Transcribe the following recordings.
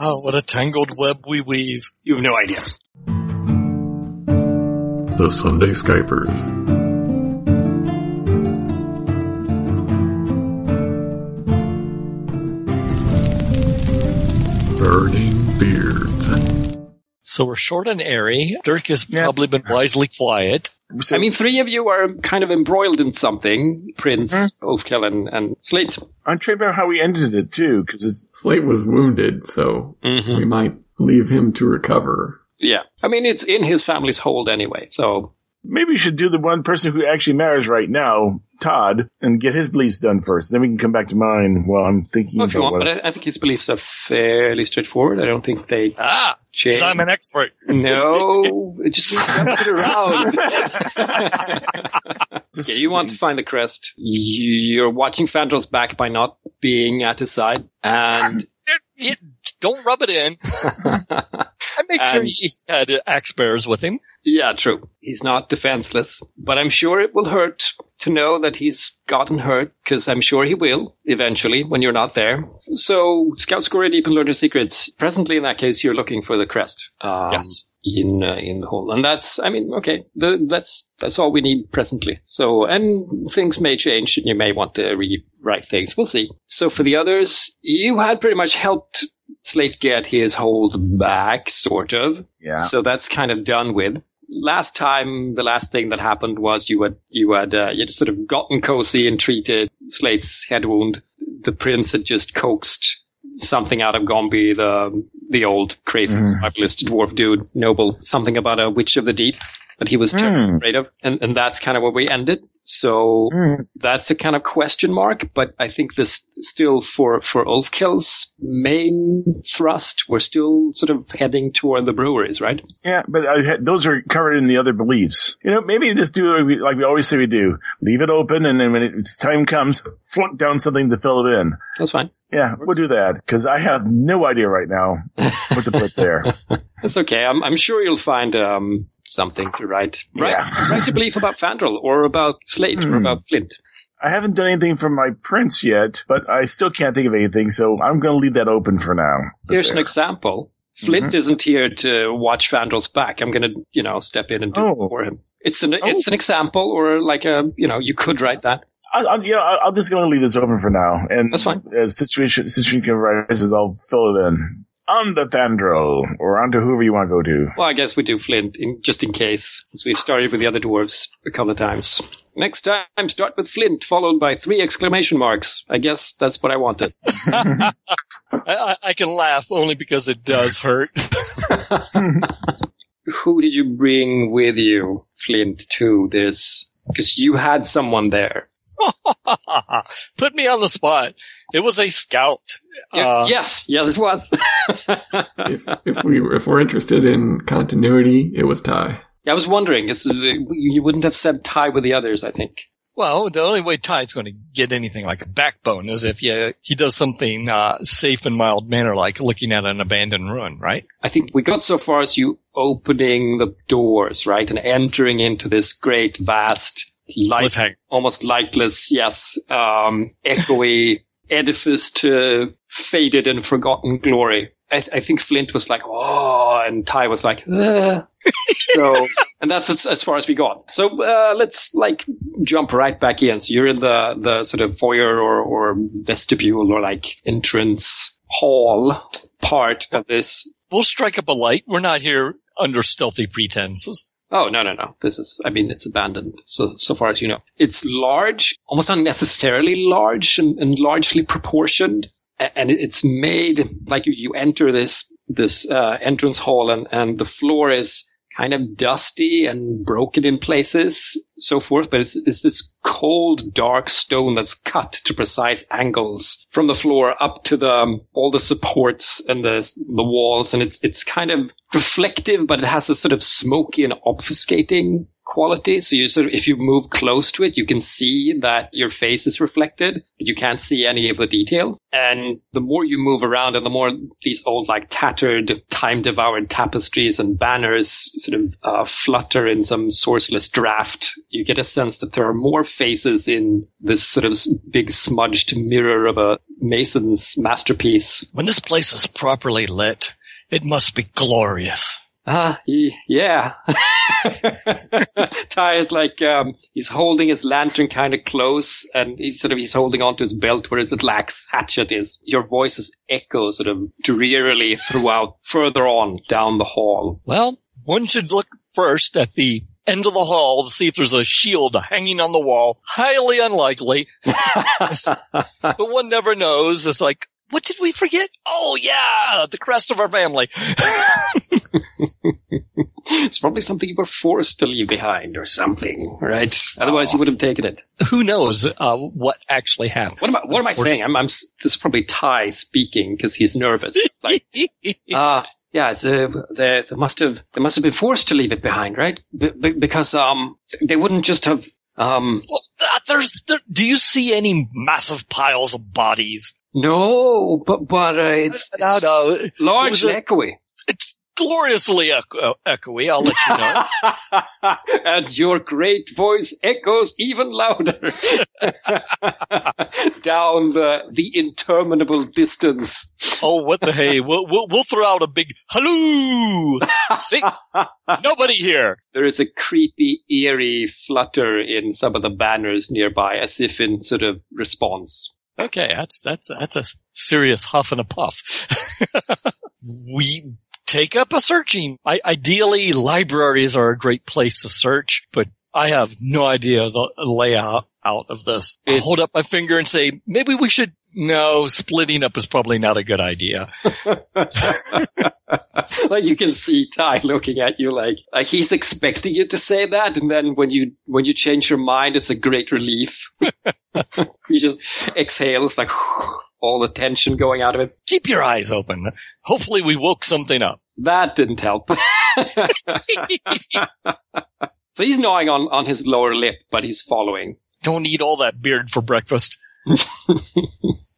Oh, what a tangled web we weave. You have no idea. The Sunday Skypers. Burning Beards. So we're short and airy. Dirk has Yeah. probably been wisely quiet. So, I mean, three of you are kind of embroiled in something. Prince, Ulfkill, and, and Slate. I'm trying to remember how we ended it too, because Slate was wounded, so Mm-hmm. we might leave him to recover. Yeah. I mean, it's in his family's hold anyway, so. maybe we should do the one person who actually matters right now, Todd, and get his beliefs done first. Then we can come back to mine while I'm thinking Well, if you want, what. but I, I think his beliefs are fairly straightforward. I don't think they Ah, 'cause I'm an expert. No, it just jump it around. Yeah, you want to find the crest. You- You're watching Fandrel's back by not being at his side, and Don't rub it in. I make sure he had axe bearers with him. yeah, true. He's not defenseless, but I'm sure it will hurt to know that he's gotten hurt, because I'm sure he will eventually when you're not there. So, scout score deep and learn your secrets. Presently, in that case, you're looking for the crest. Um, Yes. in uh, in the hole, and that's I mean okay, the, that's that's all we need presently. So and things may change, and you may want to rewrite things. We'll see. So for the others, you had pretty much helped Slate get his hold back, sort of. yeah. So that's kind of done with. Last time, the last thing that happened was you had you had uh, you sort of gotten cozy and treated Slate's head wound. The prince had just coaxed something out of Gombi, the the old crazy Mhm. survivalist dwarf dude, noble, something about a witch of the deep that he was Hmm. afraid of, and and that's kind of where we ended. So Mm. that's a kind of question mark, but I think this still for for Ulfkill's main thrust, we're still sort of heading toward the breweries, right? Yeah, but I those are covered in the other beliefs. You know, maybe just do like we, like we always say we do. Leave it open, and then when it's time comes, flunk down something to fill it in. That's fine. Yeah, we'll do that because I have no idea right now what to put there. That's okay. I'm, I'm sure you'll find um, something to write. Write, Yeah. write a belief about Fandral or about Slate or Hmm. about Flint. I haven't done anything for my prince yet, but I still can't think of anything, so I'm going to leave that open for now. Here's an example. Flint isn't here to watch Fandral's back. I'm going to, you know, step in and do Oh. it for him. It's an it's an example, or like a, you know, you could write that. I'll, I'll, you know, I'll, I'm just going to leave this open for now, and That's fine. As situation situation arises, I'll fill it in. On to Fandral, or onto whoever you want to go to. Well, I guess we do Flint in, just in case, since we've started with the other dwarves a couple of times. Next time, start with Flint, followed by three exclamation marks. I guess that's what I wanted. I, I, I can laugh only because it does hurt. Who did you bring with you, Flint, to this? Because you had someone there. Put me on the spot. It was a scout. Uh, yes, yes, it was. If, if we if we're interested in continuity, it was Ty. Yeah, I was wondering, it's, you wouldn't have said Ty with the others, I think. Well, the only way Ty's going to get anything like a backbone is if you, he does something uh, safe and mild manner, like looking at an abandoned ruin, right? I think we got so far as you opening the doors, right, and entering into this great, vast, light, almost lightless, yes, um, echoey edifice to faded and forgotten glory. I, I think Flint was like, oh, and Ty was like, "Uh." so, and that's as, as far as we got. So, uh, let's like jump right back in. So you're in the, the sort of foyer or, or vestibule or like entrance hall part of this We'll strike up a light. We're not here under stealthy pretenses. Oh no no no! This is I mean it's abandoned so so far as you know. It's large, almost unnecessarily large and, and largely proportioned, and it's made like you, you enter this this uh, entrance hall and and the floor is kind of dusty and broken in places, so forth. But it's it's this cold dark stone that's cut to precise angles from the floor up to the um, all the supports and the the walls, and it's it's kind of reflective, but it has a sort of smoky and obfuscating quality. So you sort of, if you move close to it, you can see that your face is reflected, but you can't see any of the detail. And the more you move around and the more these old, like tattered, time devoured tapestries and banners sort of uh, flutter in some sourceless draft, you get a sense that there are more faces in this sort of big smudged mirror of a mason's masterpiece. When this place is properly lit, it must be glorious. Ah, yeah. Ty is like um, he's holding his lantern kind of close, and he's sort of he's holding onto his belt where his little lax hatchet is. Your voices echo sort of drearily throughout, further on down the hall. Well, one should look first at the end of the hall to see if there's a shield hanging on the wall. Highly unlikely, but one never knows. It's like what did we forget? Oh yeah, the crest of our family. it's probably something you were forced to leave behind or something, right? Otherwise, oh. you would have taken it. Who knows uh, what actually happened? What am I, what am I saying? I'm, I'm, this is probably Ty speaking because he's nervous. Like, uh, yeah, so they, they must have they must have been forced to leave it behind, right? B- because um, they wouldn't just have um. Well, there's there, do you see any massive piles of bodies? No, but but uh, it's, no, no, large and echoey. It's gloriously echo- echoey. I'll let you know. and your great voice echoes even louder down the the interminable distance. Oh, what the hey! We'll we'll, we'll throw out a big hello. See, nobody here. There is a creepy, eerie flutter in some of the banners nearby, as if in sort of response. Okay, that's that's that's a serious huff and a puff. we take up a searching. I, ideally, libraries are a great place to search, but I have no idea the layout out of this. I hold up my finger and say, maybe we should. No, splitting up is probably not a good idea. like you can see Ty looking at you like, like he's expecting you to say that, and then when you when you change your mind, it's a great relief. you just exhale, it's like all the tension going out of it. Keep your eyes open. Hopefully, we woke something up. That didn't help. so he's gnawing on on his lower lip, but he's following. Don't eat all that beard for breakfast.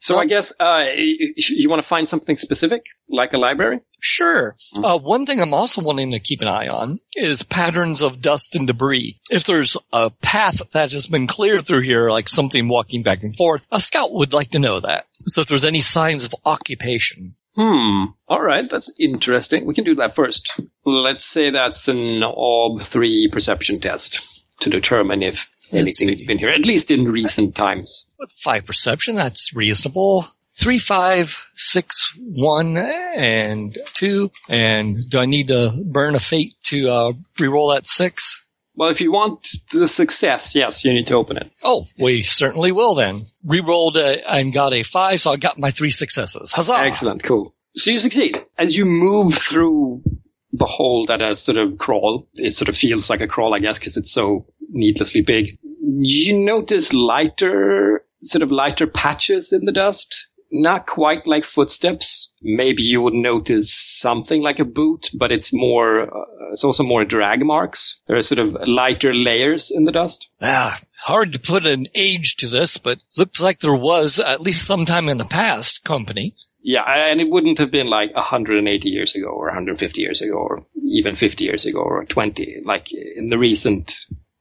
So I guess uh, you, you want to find something specific, like a library? Sure. Mm-hmm. Uh, one thing I'm also wanting to keep an eye on is patterns of dust and debris. If there's a path that has been cleared through here, like something walking back and forth, a scout would like to know that. So if there's any signs of occupation. Hmm. All right, that's interesting. We can do that first. Let's say that's an OB three perception test to determine if anything's been here, at least in recent times. With five perception, that's reasonable. Three, five, six, one, and two. And do I need to burn a fate to uh, re-roll that six? Well, if you want the success, yes, you need to open it. Oh, we certainly will then. Rerolled a, and got a five, so I got my three successes. Huzzah! Excellent, cool. So you succeed. As you move through the hole that has sort of crawl, it sort of feels like a crawl, I guess, because it's so needlessly big. You notice lighter, sort of lighter patches in the dust. Not quite like footsteps. Maybe you would notice something like a boot, but it's more, uh, it's also more drag marks. There are sort of lighter layers in the dust. Ah, hard to put an age to this, but looks like there was, at least sometime in the past, company. Yeah, and it wouldn't have been like 180 years ago or 150 years ago or even 50 years ago or 20, like in the recent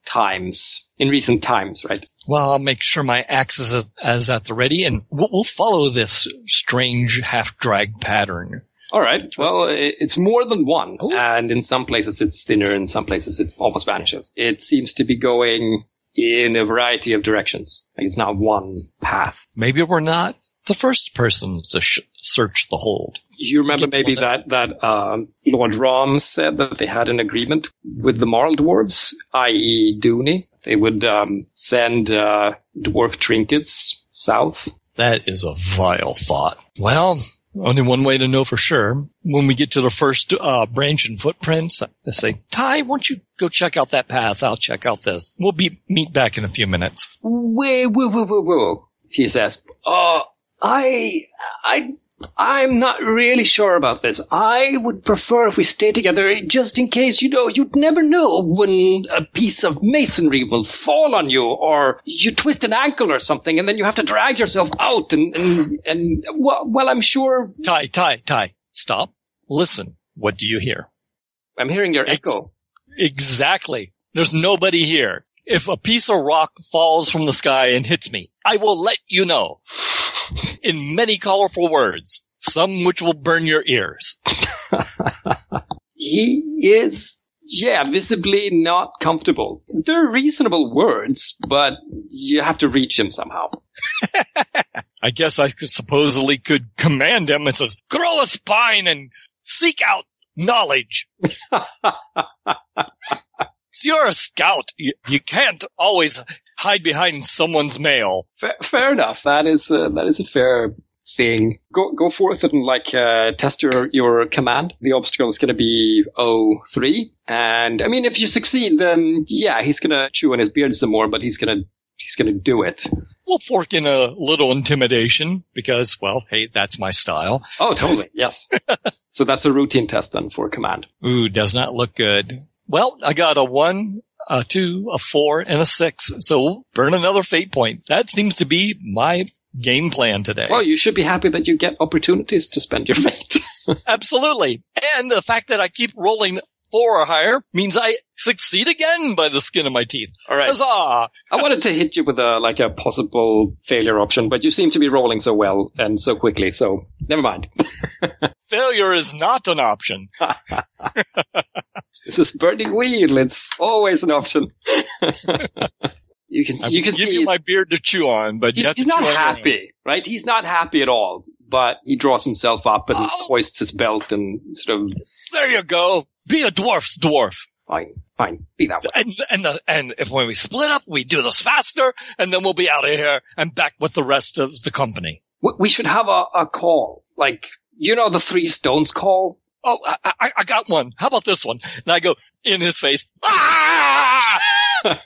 times, in recent times, right? Well, I'll make sure my axe is, is at the ready and we'll, we'll follow this strange half drag pattern. All right. Well, it's more than one. Ooh. And in some places it's thinner, in some places it almost vanishes. It seems to be going in a variety of directions. Like it's not one path. Maybe we're not the first person to sh- search the hold. You remember maybe that that um, Lord Rom said that they had an agreement with the Marl dwarves, i.e., Dooney. They would um, send uh, dwarf trinkets south. That is a vile thought. Well, only one way to know for sure. When we get to the first uh, branch and footprints, they say, Ty, won't you go check out that path? I'll check out this. We'll be meet back in a few minutes. Whoa, whoa, whoa, whoa, whoa. He says, uh, I, I, I'm not really sure about this. I would prefer if we stay together just in case, you know, you'd never know when a piece of masonry will fall on you or you twist an ankle or something and then you have to drag yourself out and, and, and well, well I'm sure Ty, Ty, Ty, stop. Listen. What do you hear? I'm hearing your echo. Exactly. There's nobody here. If a piece of rock falls from the sky and hits me, I will let you know. In many colorful words, some which will burn your ears. He is, yeah, visibly not comfortable. They're reasonable words, but you have to reach him somehow. I guess I could supposedly could command him and says, grow a spine and seek out knowledge. you're a scout. You, you can't always hide behind someone's mail. Fair, fair enough. That is uh, that is a fair thing. Go go forth and like uh, test your your command. The obstacle is going to be 03. and I mean if you succeed, then yeah, he's going to chew on his beard some more, but he's going to he's going to do it. We'll fork in a little intimidation because, well, hey, that's my style. Oh, totally. Yes. so that's a routine test then for command. Ooh, does not look good. Well, I got a one, a two, a four, and a six. So burn another fate point. That seems to be my game plan today. Well, you should be happy that you get opportunities to spend your fate. Absolutely. And the fact that I keep rolling four or higher means I succeed again by the skin of my teeth. All right. Huzzah! I wanted to hit you with a like a possible failure option, but you seem to be rolling so well and so quickly, so never mind. Failure is not an option. This is burning wheel. It's always an option. you can I you can give see you my beard to chew on, but he's, you have he's to not chew on happy, right? He's not happy at all. But he draws himself up and Oh. hoists his belt and sort of There you go. Be a dwarf's dwarf. fine, fine, be that way. And and the, and if when we split up, we do this faster, and then we'll be out of here and back with the rest of the company. We- We should have a, a call, like you know the three stones call. Oh, I, I, I got one. How about this one? And I go in his face. Ah!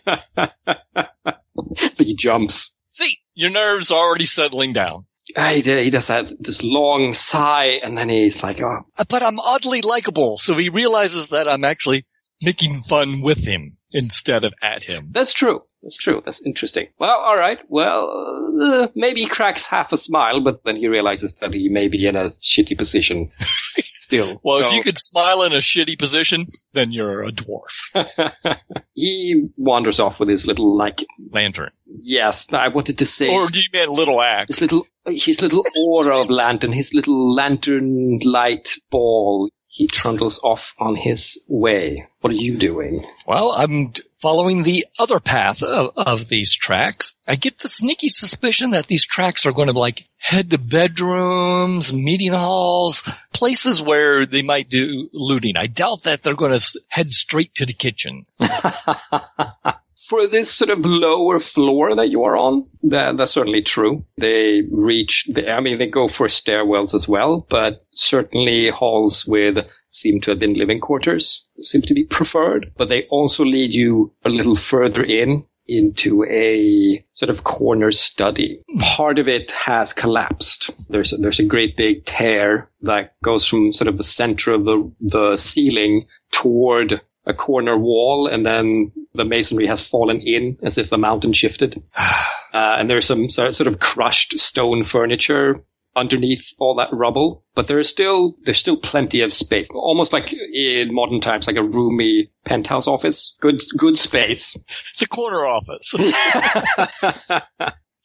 he jumps. See, your nerves are already settling down. He, did- he does that this long sigh, and then he's like, "Oh, Uh, But I'm oddly likable, so he realizes that I'm actually making fun with him instead of at him. That's true. That's true. That's interesting. Well, all right. Well, uh, maybe he cracks half a smile, but then he realizes that he may be in a shitty position still. Well, if you could smile in a shitty position, then you're a dwarf. he wanders off with his little, like, Lantern. yes, I wanted to say Or do you mean little his axe? little, his little aura of lantern, his little lantern light ball. He trundles off on his way. What are you doing? Well, I'm following the other path of, of these tracks. I get the sneaky suspicion that these tracks are going to like head to bedrooms, meeting halls, places where they might do looting. I doubt that they're going to head straight to the kitchen. For this sort of lower floor that you are on, that, that's certainly true. They reach the, I mean, they go for stairwells as well, but certainly halls with seem to have been living quarters seem to be preferred, but they also lead you a little further in into a sort of corner study. Part of it has collapsed. There's a, there's a great big tear that goes from sort of the center of the, the ceiling toward a corner wall and then the masonry has fallen in as if the mountain shifted. Uh, and there's some sort of crushed stone furniture underneath all that rubble, but there's still there's still plenty of space, almost like in modern times, like a roomy penthouse office. Good good space. It's a corner office.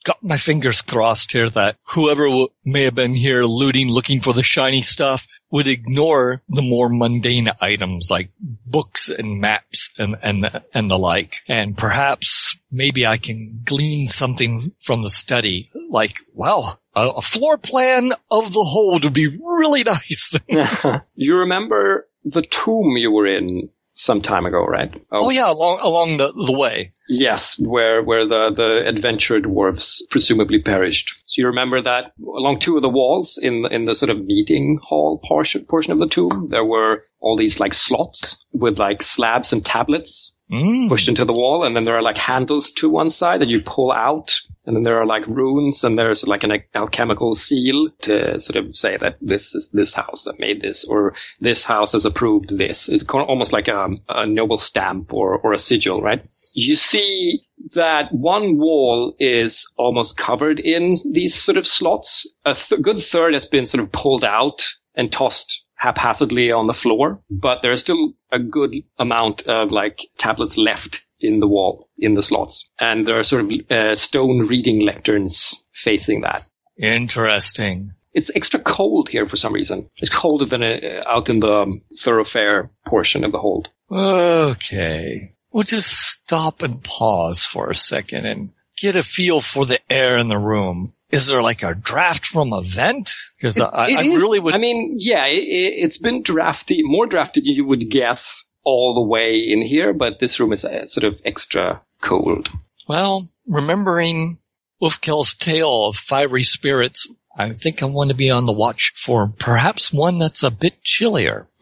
Got my fingers crossed here that whoever w- may have been here looting, looking for the shiny stuff would ignore the more mundane items like books and maps and, and, and the like. And perhaps maybe I can glean something from the study like, wow, a, a floor plan of the hold would be really nice. you remember the tomb you were in some time ago, right? Oh, oh yeah, along, along the, the way. Yes, where where the the adventure dwarves presumably perished. So you remember that along two of the walls in the, in the sort of meeting hall portion portion of the tomb, there were all these like slots with like slabs and tablets Mm. pushed into the wall, and then there are like handles to one side that you pull out, and then there are like runes, and there's like an alchemical seal to sort of say that this is this house that made this, or this house has approved this. It's almost like a, a noble stamp or, or a sigil, right? You see that one wall is almost covered in these sort of slots. A th- good third has been sort of pulled out and tossed haphazardly on the floor, but there's still a good amount of like tablets left in the wall, in the slots. And there are sort of uh, stone reading lecterns facing that. Interesting. It's extra cold here for some reason. It's colder than uh, out in the um, thoroughfare portion of the hold. Okay. We'll just stop and pause for a second and get a feel for the air in the room. Is there like a draft from a vent? Because I, I really would. I mean, yeah, it, it's been drafty, more drafty than you would guess all the way in here, but this room is uh, sort of extra cold. well, remembering Ulfkill's tale of fiery spirits, I think I want to be on the watch for perhaps one that's a bit chillier.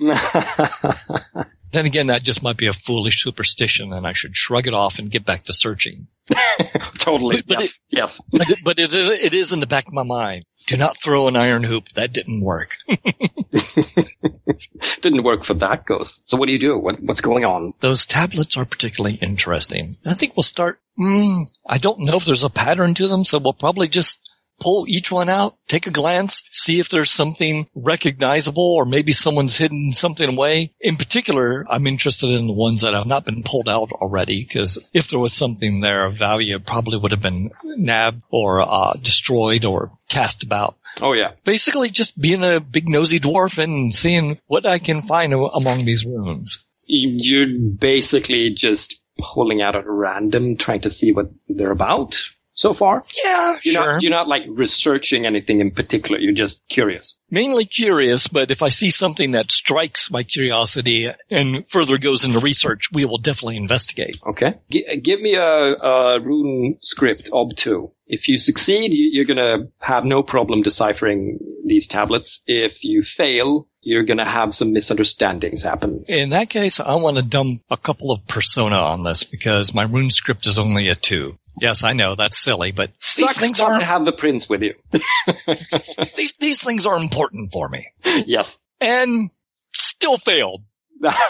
Then again, that just might be a foolish superstition, and I should shrug it off and get back to searching. totally. But- but yes. yes. But, it, but it, is, it is in the back of my mind. Do not throw an iron hoop. That didn't work. Didn't work for that ghost. So what do you do? What, what's going on? Those tablets are particularly interesting. I think we'll start. Mm, I don't know if there's a pattern to them, so we'll probably just pull each one out, take a glance, see if there's something recognizable or maybe someone's hidden something away. In particular, I'm interested in the ones that have not been pulled out already because if there was something there of value, it probably would have been nabbed or uh, destroyed or cast about. Oh yeah. Basically, just being a big nosy dwarf and seeing what I can find among these runes. You're basically just pulling out at random, trying to see what they're about so far. Yeah, You're sure. not, you're not like researching anything in particular. You're just curious. Mainly curious, but if I see something that strikes my curiosity and further goes into research, we will definitely investigate. Okay. G- give me a, a rune script, ob2. If you succeed, you- you're gonna have no problem deciphering these tablets. If you fail, you're gonna have some misunderstandings happen. In that case, I want to dump a couple of persona on this because my rune script is only a two. Yes, I know that's silly, but these Sucks things are to have the prince with you. these, these things are important for me, yes. and still failed.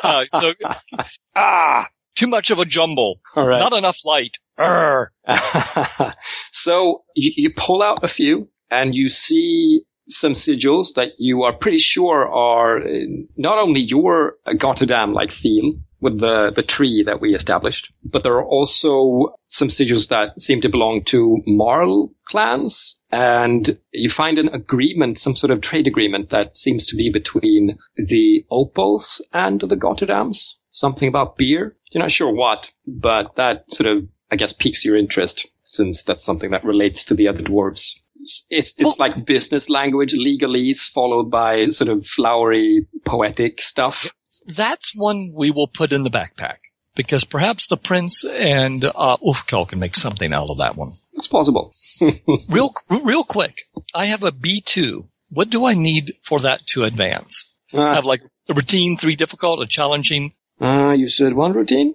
Uh, so ah, too much of a jumble, right. not enough light. So you, you pull out a few and you see some sigils that you are pretty sure are uh, not only your Gotterdam like seal with the, the tree that we established, but there are also some sigils that seem to belong to Marl clans. And you find an agreement, some sort of trade agreement that seems to be between the Opals and the Gotterdams. Something about beer. You're not sure what, but that sort of, I guess, piques your interest since that's something that relates to the other dwarves. It's, it's, it's like business language, legalese, followed by sort of flowery, poetic stuff. That's one we will put in the backpack because perhaps the prince and uh, Ulfkill can make something out of that one. It's possible. Real, real quick. I have a B two. What do I need for that to advance? I Uh, have like a routine, three difficult, a challenging. uh, you said one routine?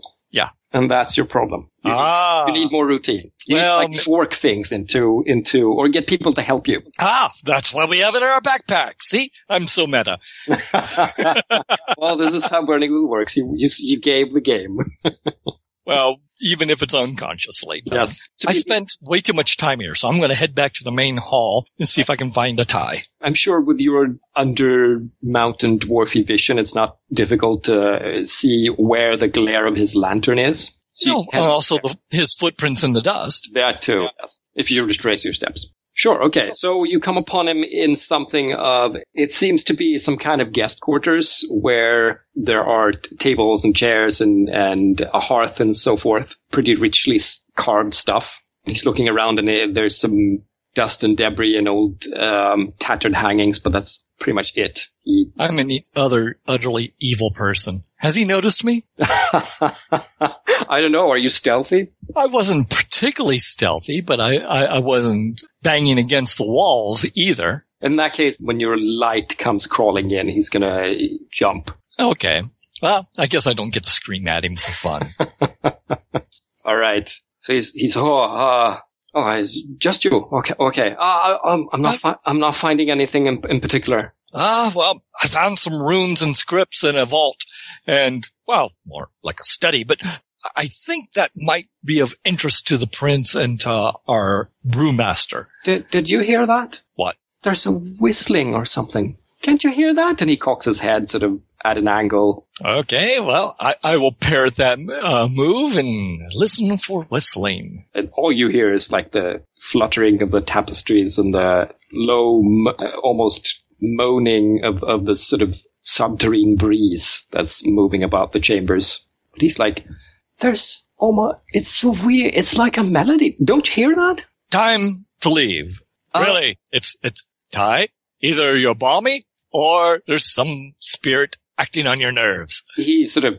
And that's your problem. You, Ah, you need more routine. You Well, need to like fork things into, into, or get people to help you. ah, that's why we have it in our backpack. See, I'm so meta. well, this is how Burning Wheel works. You, you, you gave the game. Well, even if it's unconsciously. Yes. I spent way too much time here, so I'm going to head back to the main hall and see if I can find a tie. I'm sure with your under mountain dwarfy vision, it's not difficult to uh, see where the glare of his lantern is. So No, and also the, his footprints in the dust. That too, yes. If you retrace your steps. Sure, okay. So you come upon him in something of, it seems to be some kind of guest quarters where there are t- tables and chairs and, and a hearth and so forth. Pretty richly carved stuff. He's looking around and uh, there's some dust and debris and old, um, tattered hangings, but that's pretty much it. He, I'm an e- other utterly evil person. Has he noticed me? I don't know, are you stealthy? I wasn't particularly stealthy, but I, I, I wasn't banging against the walls either. In that case, when your light comes crawling in, he's gonna jump. Okay. Well, I guess I don't get to scream at him for fun. All right. So he's he's oh uh, oh it's just you. Okay okay. Uh, I, I'm I'm not fi- I'm not finding anything in, in particular. Ah, well, I found some runes and scripts in a vault and, well, more like a study, but I think that might be of interest to the prince and to our brewmaster. Did did you hear that? What? There's a whistling or something. Can't you hear that? And he cocks his head sort of at an angle. Okay, well, I, I will parrot that uh, move and listen for whistling. And all you hear is like the fluttering of the tapestries and the low, mo- uh, almost moaning of, of the sort of subterranean breeze that's moving about the chambers. But he's like, there's almost, it's so weird. It's like a melody. Don't you hear that? Time to leave. Uh, really, it's, it's Ty. Either you're balmy or there's some spirit acting on your nerves. He sort of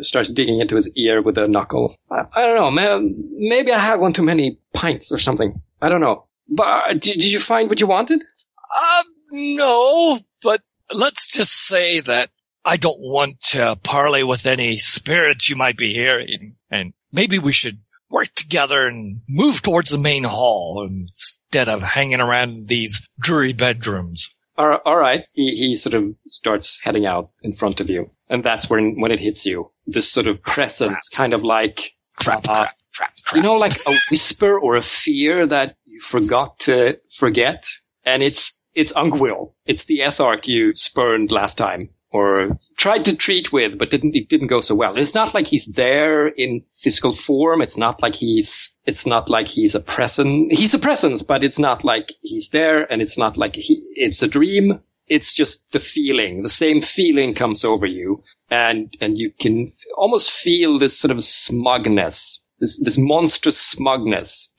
starts digging into his ear with a knuckle. I, I don't know, man. Maybe I had one too many pints or something. I don't know. But uh, did, did you find what you wanted? Uh, no, but let's just say that I don't want to parley with any spirits you might be hearing. And maybe we should work together and move towards the main hall instead of hanging around these dreary bedrooms. All right, all right. He, he sort of starts heading out in front of you. And that's when, when it hits you. This sort of presence, kind of like, Crap, Uh, crap, crap, crap. you know, like a whisper or a fear that you forgot to forget. And it's, it's Ungwill. It's the Ethark you spurned last time or tried to treat with, but didn't, it didn't go so well. It's not like he's there in physical form. It's not like he's, it's not like he's a presence. He's a presence, but it's not like he's there and it's not like he, it's a dream. It's just the feeling, the same feeling comes over you and, and you can almost feel this sort of smugness, this, this monstrous smugness.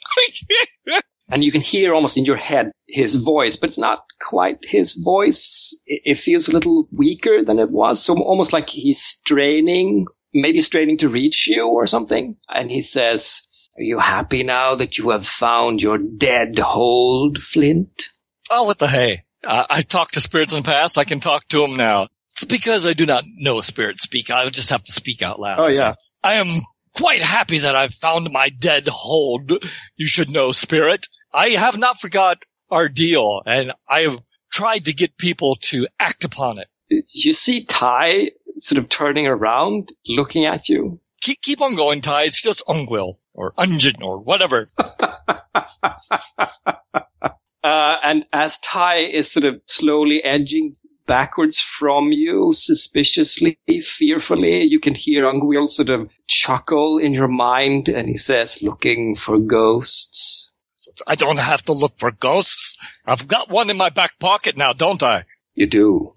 And you can hear almost in your head his voice, but it's not quite his voice. It, feels a little weaker than it was. So almost like he's straining, maybe straining to reach you or something. And he says, are you happy now that you have found your dead hold, Flint? oh, what the hey? Uh, I talked to spirits in the past. I can talk to them now. It's because I do not know spirits speak. I just have to speak out loud. Oh, yeah. I am quite happy that I've found my dead hold. You should know, spirit. I have not forgot our deal and I have tried to get people to act upon it. You see Ty sort of turning around, looking at you. Keep, keep on going, Ty. It's just Ungwill or Ungin or whatever. Uh, and as Ty is sort of slowly edging backwards from you, suspiciously, fearfully, you can hear Ungwill sort of chuckle in your mind, and he says, looking for ghosts. I don't have to look for ghosts. I've got one in my back pocket now, don't I? You do.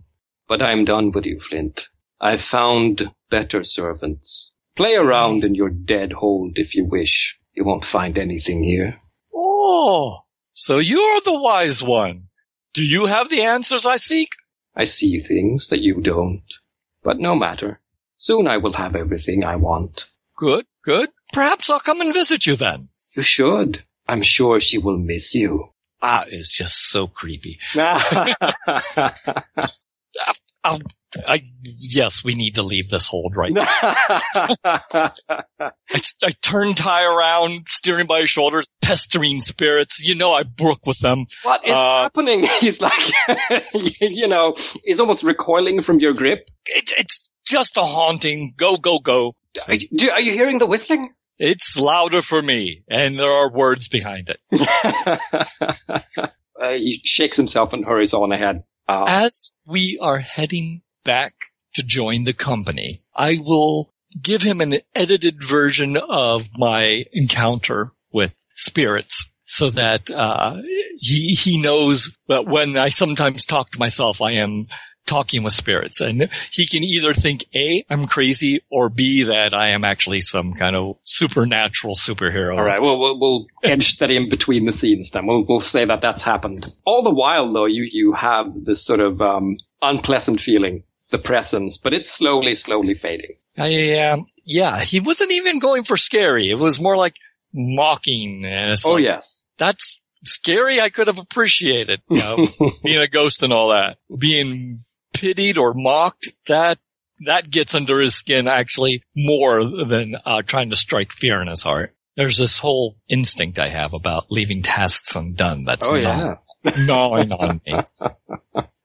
But I'm done with you, Flint. I've found better servants. Play around in your dead hold if you wish. You won't find anything here. Oh, so you're the wise one. Do you have the answers I seek? I see things that you don't. But no matter. Soon I will have everything I want. Good, good. Perhaps I'll come and visit you then. You should. I'm sure she will miss you. Ah, it's just so creepy. I'll, I, yes, we need to leave this hold right now. I, I turn Ty around, steering by his shoulders, pestering spirits. You know I brook with them. what is Uh, happening? He's like, you know, he's almost recoiling from your grip. It, it's just a haunting. Go, go, go. Are you, are you hearing the whistling? It's louder for me, and there are words behind it. uh, he shakes himself and hurries on ahead. Uh, As we are heading back to join the company, I will give him an edited version of my encounter with spirits so that uh, he he knows that when I sometimes talk to myself, I am talking with spirits, and he can either think a I'm crazy or b that I am actually some kind of supernatural superhero. All right, well, we'll, we'll edge that in between the scenes then. We'll, we'll say that that's happened. All the while, though, you, you have this sort of um, unpleasant feeling, the presence, but it's slowly, slowly fading. I, um, yeah, he wasn't even going for scary. It was more like mocking. Oh, like, yes. That's scary. I could have appreciated, you know, being a ghost and all that. Being pitied or mocked, that, that gets under his skin actually more than uh, trying to strike fear in his heart. There's this whole instinct I have about leaving tasks undone. That's Oh, gnawing- gnawing on me.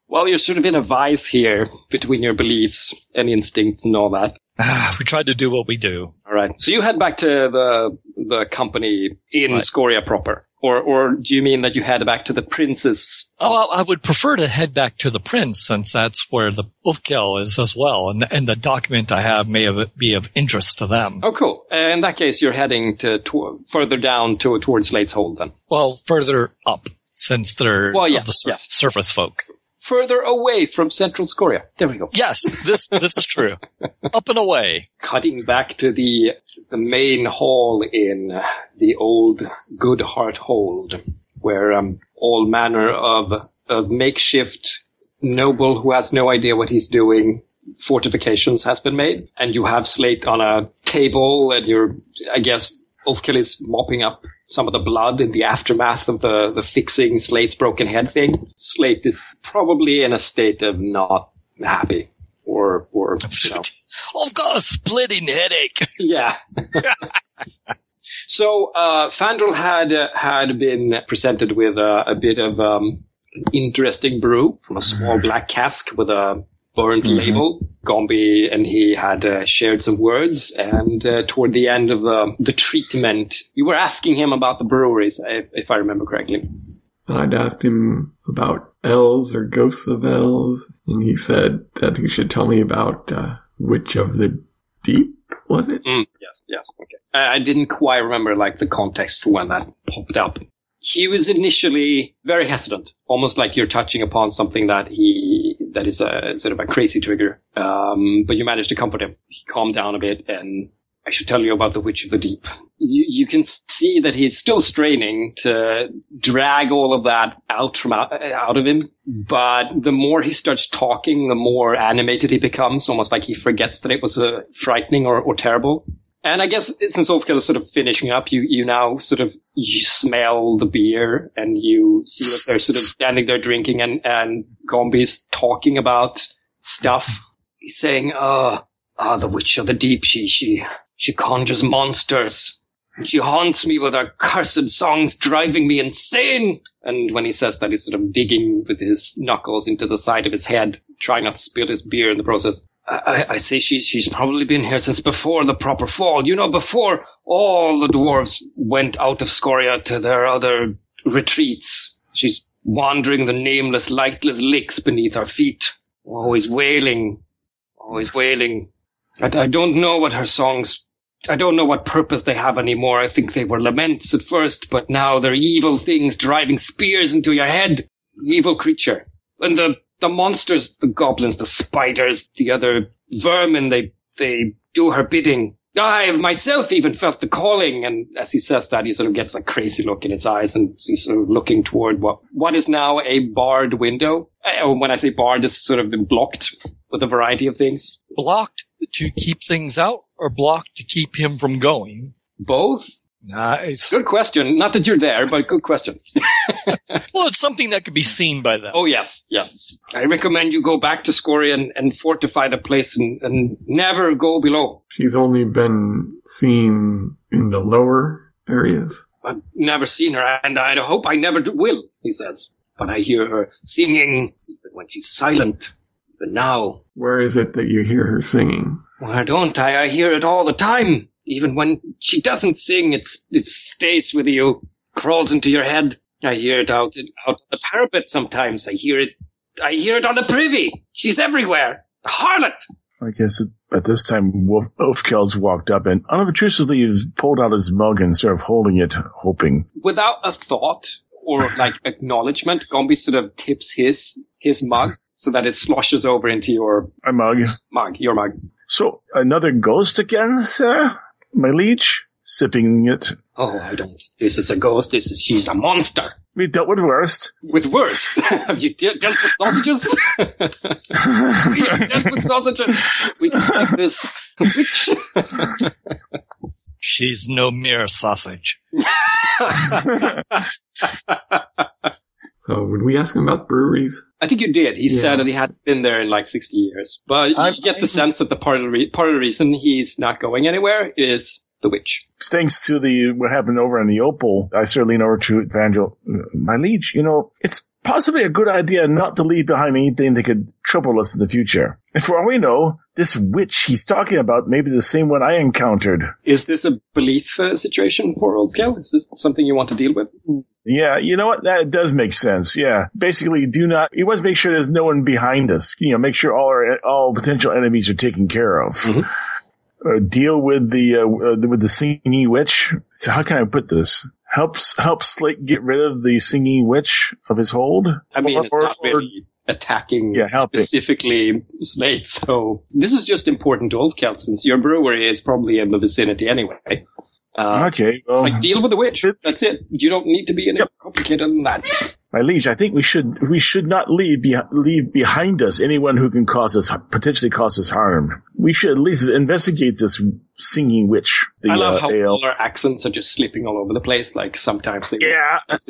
Well, you're sort of in a vice here between your beliefs and instincts and all that. Ah, we tried to do what we do. All right. So you head back to the the company in Right. Scoria proper, or or do you mean that you head back to the prince's? Oh, I would prefer to head back to the prince since that's where the Ulfkill is as well, and and the document I have may have, be of interest to them. Oh, cool. Uh, in that case, you're heading to, to further down to towards Slate's Hold then. Well, further up since they're Well, of yes, the sur- yes. surface folk. Further away from Central Scoria. There we go. Yes, this this is true. up and away. Cutting back to the the main hall in uh, the old Good Heart Hold, where um, all manner of of makeshift noble who has no idea what he's doing fortifications has been made, and you have Slate on a table, and you're, I guess, Ulfkill is mopping up some of the blood in the aftermath of the, the fixing Slate's broken head thing. Slate is probably in a state of not happy, or, or, you know, I've got a splitting headache. yeah. so uh, Fandral had uh, had been presented with uh, a bit of um, interesting brew from a small black cask with a burnt label. Gombi and he had uh, shared some words, and uh, toward the end of the, the treatment, you were asking him about the breweries, if, if I remember correctly. I'd asked him about elves or ghosts of elves, and he said that he should tell me about uh, Witch of the Deep, was it? Mm, yes, yes, okay. I, I didn't quite remember like the context for when that popped up. He was initially very hesitant, almost like you're touching upon something that he that is a sort of a crazy trigger. Um, but you managed to comfort him. He calmed down a bit, and I should tell you about the Witch of the Deep. You, you can see that he's still straining to drag all of that out from out, out of him. But the more he starts talking, the more animated he becomes, almost like he forgets that it was uh, frightening or, or terrible. And I guess since Ulfkill is sort of finishing up, you, you now sort of, you smell the beer and you see that they're sort of standing there drinking and, and Gombi's talking about stuff. He's saying, uh, ah, the witch of the deep, she, she, she conjures monsters. She haunts me with her cursed songs, driving me insane. And when he says that, he's sort of digging with his knuckles into the side of his head, trying not to spill his beer in the process. I, I- say she, she's probably been here since before the proper fall. You know, before all the dwarves went out of Scoria to their other retreats. She's wandering the nameless, lightless licks beneath our feet, always wailing, always wailing. I, I don't know what her songs, I don't know what purpose they have anymore. I think they were laments at first, but now they're evil things driving spears into your head. Evil creature. And the, the monsters, the goblins, the spiders, the other vermin, they, they do her bidding. I myself even felt the calling, and as he says that, he sort of gets a crazy look in his eyes, and he's sort of looking toward what what is now a barred window. Uh, when I say barred, it's sort of been blocked with a variety of things. Blocked to keep things out or blocked to keep him from going? Both. Nice. Good question. Not that you're there, but good question. Well, it's something that could be seen by them. Oh yes, yes. I recommend you go back to Scoria and, and fortify the place and, and never go below. She's only been seen in the lower areas. I've never seen her, and I hope I never do- will, he says. But I hear her singing, even when she's silent. But now, Where is it that you hear her singing? why don't I? I hear it all the time. Even when she doesn't sing, it's, it stays with you, crawls into your head. I hear it out, out the parapet sometimes. I hear it, I hear it on the privy. She's everywhere. Harlot. I guess at, this time, Wolf, Wolfkels walked up and unobtrusively he's pulled out his mug and sort of holding it, hoping. without a thought or like acknowledgement, Gombi sort of tips his his mug so that it sloshes over into your My mug. mug, your mug. So, another ghost again, sir? My liege? Sipping it. Oh, I don't. This is a ghost. This is she's a monster. We dealt with worst. With worst? have you de- dealt with sausages? we have dealt with sausages. We can take this. Which? She's no mere sausage. So would we ask him about breweries? I think you did. He Yeah. said that he hadn't been there in like 60 years. But you I'm- get the sense that the part of the, re- part of the reason he's not going anywhere is the witch. Thanks to the what happened over on the Opal, I started leaning over to Evangel. My liege, you know, it's possibly a good idea not to leave behind anything that could trouble us in the future. And for all we know, this witch he's talking about may be the same one I encountered. Is this a belief uh, situation for Old Kel? Is this something you want to deal with? Yeah, you know what? That does make sense. Yeah. Basically, do not, you want to make sure there's no one behind us. You know, make sure all our, all potential enemies are taken care of. Mhm. Uh, deal with the, uh, uh, with the singing witch. So how can I put this? Helps, helps Slate get rid of the singing witch of his hold? I mean, Or- it's not or- really attacking Yeah, helping. specifically Slate. So this is just important to Old Kel since your brewery is probably in the vicinity anyway. Uh, okay. Well, like deal with the witch. That's it. You don't need to be any Yep. complicated than that. my liege, I think we should, we should not leave, be, leave behind us anyone who can cause us, potentially cause us harm. We should at least investigate this singing witch. The, I love uh, how ale. all our accents are just slipping all over the place. Like sometimes they. Yeah.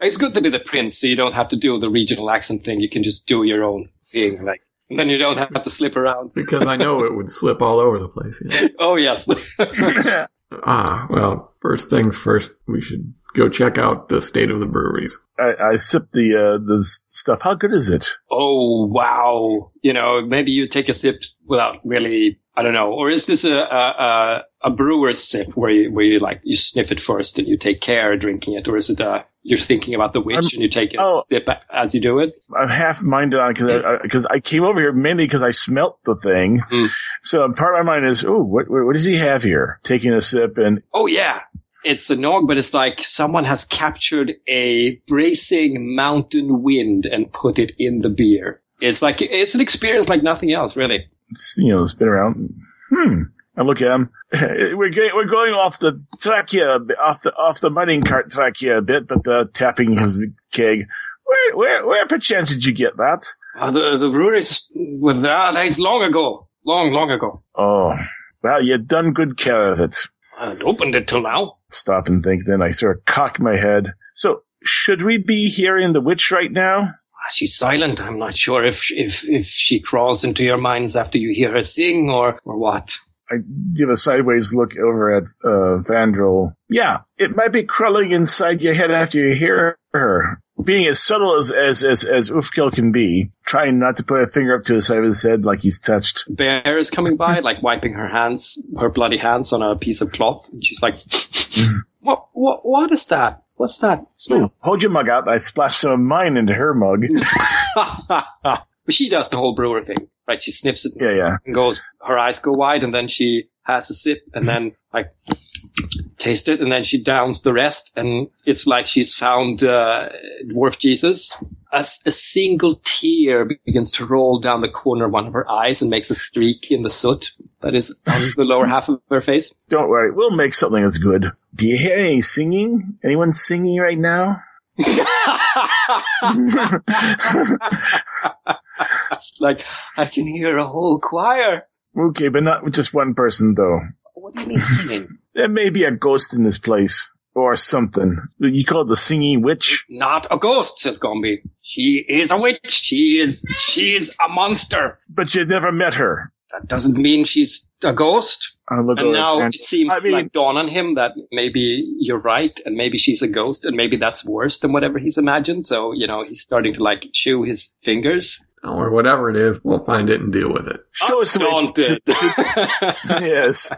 it's good to be the prince, so you don't have to do the regional accent thing. You can just do your own thing, like, and then you don't have to slip around. Because I know it would slip all over the place. yeah. Oh yes. Ah, well, first things first, we should go check out the state of the breweries. I, I sip the uh, the stuff. How good is it? oh wow. You know, maybe you take a sip without really. I don't know. Or is this a a, a, a brewer's sip where you where you like you sniff it first and you take care drinking it, or is it a you're thinking about the witch I'm- and you take a oh. sip as you do it? I'm half minded on because I, because I came over here mainly because I smelt the thing. Mm. So part of my mind is, oh, what, what what does he have here? Taking a sip and Oh yeah. It's a nog, but it's like someone has captured a bracing mountain wind and put it in the beer. It's like, it's an experience like nothing else, really. it's, you know spin around. Hmm. I look at him. We're going, we're going off the track here, off the off the mining cart track here a bit, but uh, tapping his keg. Where where where perchance did you get that? Uh, the, the breweries were there days long ago. Long, long ago. Oh, well, you've done good care of it. I haven't opened it till now. stop and think. Then I sort of cock my head. So should we be hearing the witch right now? Ah, She's silent. I'm not sure if, if, if she crawls into your minds after you hear her sing or, or what. I give a sideways look over at uh, Fandral. Yeah, it might be crawling inside your head after you hear her. Being as subtle as as as, as Ulfkill can be, trying not to put a finger up to the side of his head like he's touched. Bear is coming by, like wiping her hands, her bloody hands on a piece of cloth. And she's like, what, what, what is that? What's that smell? Ooh, hold your mug out. I splash some of mine into her mug. but she does the whole brewer thing, right? She sniffs it Yeah, yeah. and goes, her eyes go wide, and then she has a sip, and then like taste it, and then she downs the rest, and it's like she's found uh, dwarf Jesus. As a single tear begins to roll down the corner of one of her eyes and makes a streak in the soot that is on the lower half of her face. Don't worry, we'll make something that's good. Do you hear any singing? Anyone singing right now? like I can hear a whole choir. okay, but not just one person though. What do you mean singing? There may be a ghost in this place. Or something. You call it the singing witch? Not a ghost, says Gombi. She is a witch. She is, she is a monster. But you never met her. That doesn't mean she's a ghost. I'll And now and- it seems I mean- like dawn on him that maybe you're right, and maybe she's a ghost, and maybe that's worse than whatever he's imagined. So you know he's starting to like chew his fingers. Or whatever it is, we'll find it and deal with it. show us the way Don't to, it. to- yes.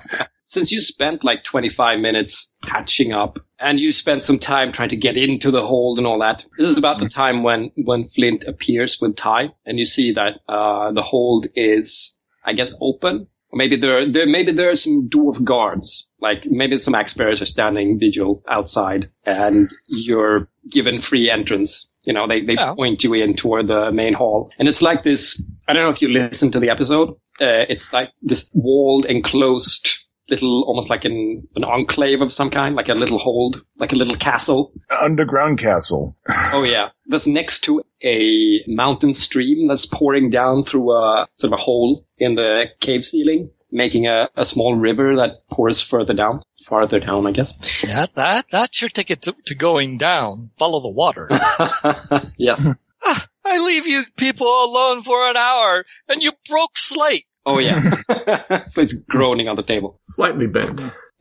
Since you spent like 25 minutes catching up, and you spent some time trying to get into the hold and all that, this is about the time when when Flint appears with Ty, and you see that uh, the hold is, I guess, open. Or Maybe there, there, maybe there are some dwarf guards. Like maybe some axe bearers are standing vigil outside, and you're given free entrance. You know, they they point you in toward the main hall, and it's like this. I don't know if you listened to the episode. Uh, it's like this walled, enclosed little, almost like an an enclave of some kind, like a little hold, like a little castle. Underground castle. Oh yeah, that's next to a mountain stream that's pouring down through a sort of a hole in the cave ceiling. making a, a small river that pours further down, farther down, I guess. Yeah, that that's your ticket to, to going down. Follow the water. yeah. Ah, I leave you people alone for an hour, and you broke slate. Oh yeah. so it's groaning on the table. Slightly bent.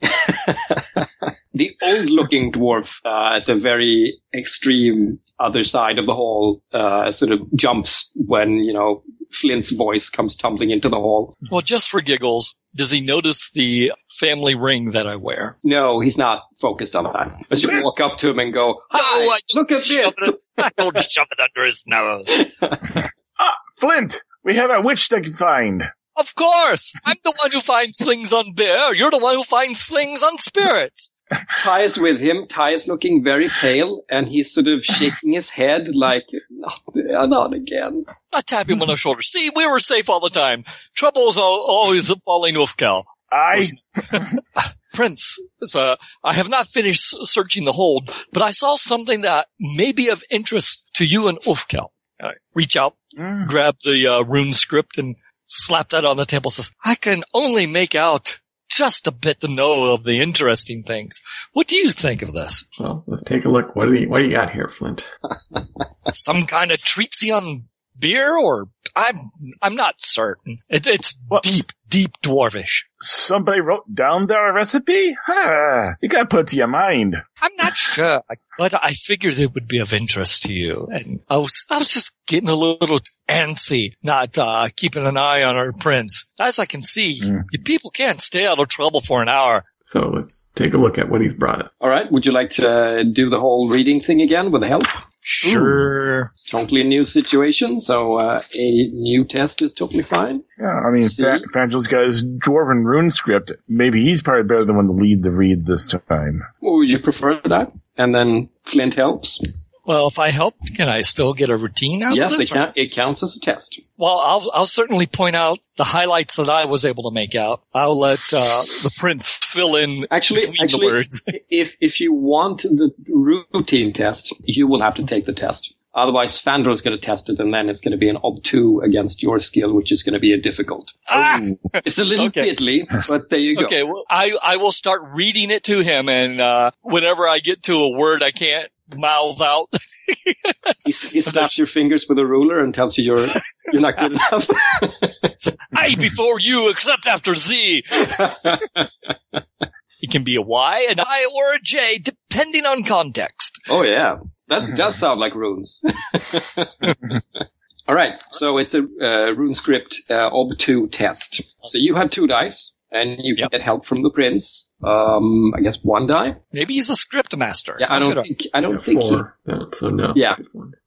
the old looking dwarf uh, at the very extreme other side of the hall uh, sort of jumps when, you know, Flint's voice comes tumbling into the hall. Well, just for giggles, does he notice the family ring that I wear? No, he's not focused on that. As you walk up to him and go, Hi, No, I look at this. it, I don't shove it under his nose. Ah, Flint, we have a witch to find. Of course, I'm the one who finds things on beer. You're the one who finds things on spirits. Ty is with him. Ty is looking very pale and he's sort of shaking his head like, not, not again. I tap him on the shoulder. See, we were safe all the time. Trouble's al- always falling Ulfkill. I, Prince, uh, I have not finished searching the hold, but I saw something that may be of interest to you and Ulfkill. I reach out, Mm. grab the uh, rune script, and slap that on the table. Says, "I can only make out just a bit to know of the interesting things. What do you think of this? Well, let's take a look. What do you, what do you got here, Flint? Some kind of treatsy on beer, or I'm I'm not certain. It, it's What? deep, deep dwarvish. somebody wrote down their recipe? Huh. You gotta put it to your mind. I'm not sure, but I figured it would be of interest to you. And I was, I was just getting a little antsy, not uh, keeping an eye on our prince. As I can see, Mm. you people can't stay out of trouble for an hour. So let's take a look at what he's brought us. All right. Would you like to uh, do the whole reading thing again with help? Sure. Totally new situation, so uh, a new test is totally fine. Yeah, I mean? Fa- Fandral's got his dwarven rune script. Maybe he's probably better than one to lead the read this time. Or would you prefer that? And then Flint helps. Well, if I help, can I still get a routine out yes, of it, this? ca- it counts as a test. Well, I'll, I'll certainly point out the highlights that I was able to make out. I'll let uh, the prince fill in Actually, between the actually, words. if if you want the routine test, you will have to take the test. Otherwise, Fandral is going to test it, and then it's going to be an ob two against your skill, which is going to be a difficult. Ah! It's a little Okay. fiddly, but there you go. Okay, well, I I will start reading it to him, and uh, whenever I get to a word I can't mouth out, He, he snaps your fingers with a ruler and tells you you're you're not good enough. I before you, except after Z. It can be a Y, an I, or a J, depending on context. oh yeah, that does sound like runes. All right, so it's a uh, rune script uh, ob two test. So you have two dice, and you can Yep. get help from the prince. Um, I guess one die. Maybe he's a script master. Yeah, I don't Look it up. think I don't Yeah, think he, four. No, so no. Yeah.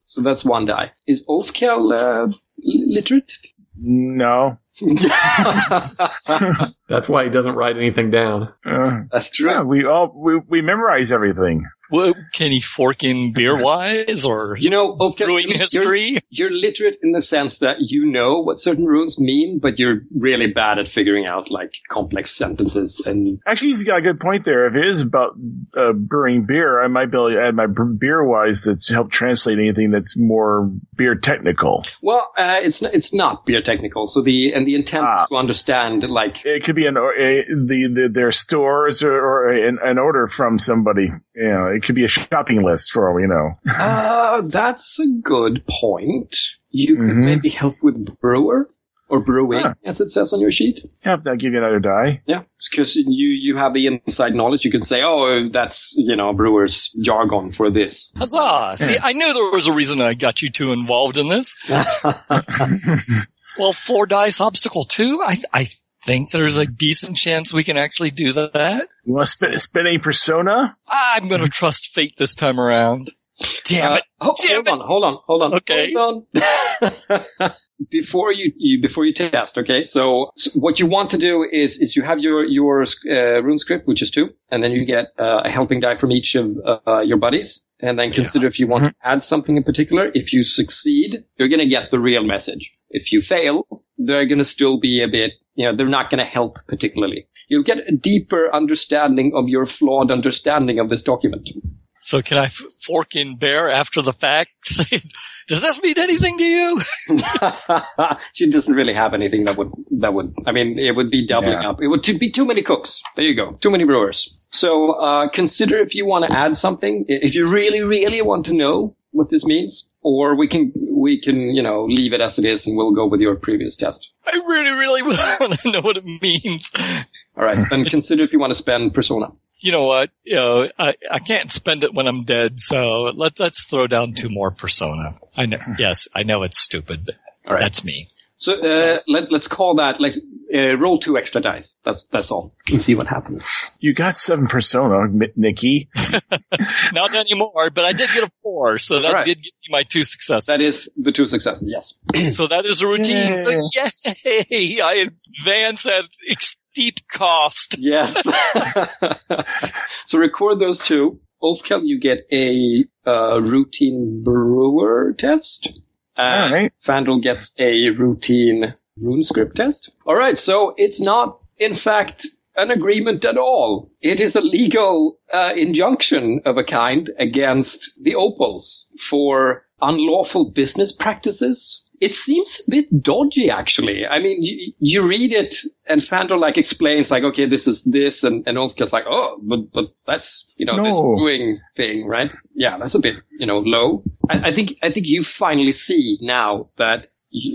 So. That's one die. Is Ulfkill uh, literate? No. That's why he doesn't write anything down. Uh, That's true. yeah, we all we, we memorize everything. Well, can he fork in beer wise or You know, Ulfkill, brewing you're, history? you're literate in the sense that you know what certain runes mean, but you're really bad at figuring out like complex sentences and Actually, he's got a good point there. If it is about uh, brewing beer, I might be able to add my beer wise that's help translate anything that's more beer technical. Well, uh, it's it's not beer technical. So the and the intent is to understand like It could be an or- a, the, the their stores or, or an, an order from somebody. You know, it could be a shopping list for all we know. uh, that's a good point. You could Mhm. maybe help with brewer or brewing, Ah. as it says on your sheet. Yeah, that'll give you another die. Yeah, because you you have the inside knowledge. You can say, oh, that's you know brewer's jargon for this. Huzzah! See, I knew there was a reason I got you two involved in this. Well, four dice obstacle two. I I think there's a decent chance we can actually do that. You want to spin, spin a persona? I'm going to trust fate this time around. Damn Uh, it! ho- Damn hold on, hold on, hold on. Okay. Hold on. before you, you before you test, okay? So, so what you want to do is is you have your your uh, rune script, which is two, and then you get uh, a helping die from each of uh, your buddies, and then consider if you want to mm-hmm. add something in particular. If you succeed, you're going to get the real message. If you fail, they're going to still be a bit, you know, they're not going to help particularly. You'll get a deeper understanding of your flawed understanding of this document. So can I f- fork in bear after the fact? Say, Does this mean anything to you? she doesn't really have anything that would that would. I mean, it would be doubling Yeah. up. It would t- be too many cooks. There you go, too many brewers. So uh, consider if you want to add something. If you really, really want to know what this means, or we can we can you know leave it as it is, and we'll go with your previous test. I really, really want to know what it means. All right, then consider if you want to spend persona. You know what? You know, I, I can't spend it when I'm dead, so let's let's throw down two more persona. I know. Yes, I know it's stupid. But All right. That's me. So uh, let, let's call that like uh, roll two extra dice. That's that's all, and see what happens. You got seven persona, M- Nikki. Not anymore, but I did get a four, so that All right. did give me my two successes. That is the two successes. Yes. so that is a routine. So Yay. yay! I advance at steep cost. Yes. so record those two. Ulfkill, you get a uh, routine brewer test. All And right. Fandral gets a routine rune script test. All right, so it's not, in fact, an agreement at all. It is a legal uh, injunction of a kind against the Opals for unlawful business practices. It seems a bit dodgy, actually. I mean, you, you read it, and Fandral like explains, like, okay, this is this, and, and Ulfkill's like, oh, but but that's you know this No. brewing thing, right? Yeah, that's a bit you know low. I, I think I think you finally see now that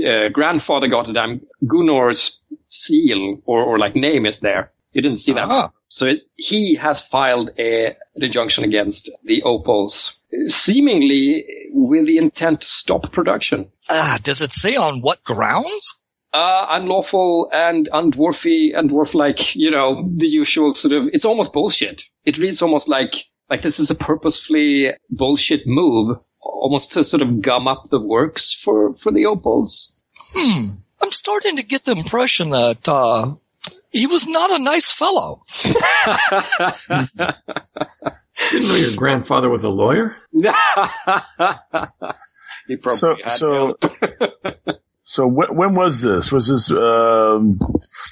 uh, grandfather Gotterdam Gunnar's seal or, or like name is there. You didn't see that. Ah. So it, he has filed a, an injunction against the Opals, seemingly with the intent to stop production. Ah, does it say on what grounds? Uh, unlawful and undwarfy and dwarf like, you know, the usual sort of, it's almost bullshit. It reads almost like, like this is a purposefully bullshit move, almost to sort of gum up the works for, for the Opals. Hmm. I'm starting to get the impression that uh, he was not a nice fellow. Didn't know your grandfather was a lawyer? he probably So, had so, so when, when was this? Was this um,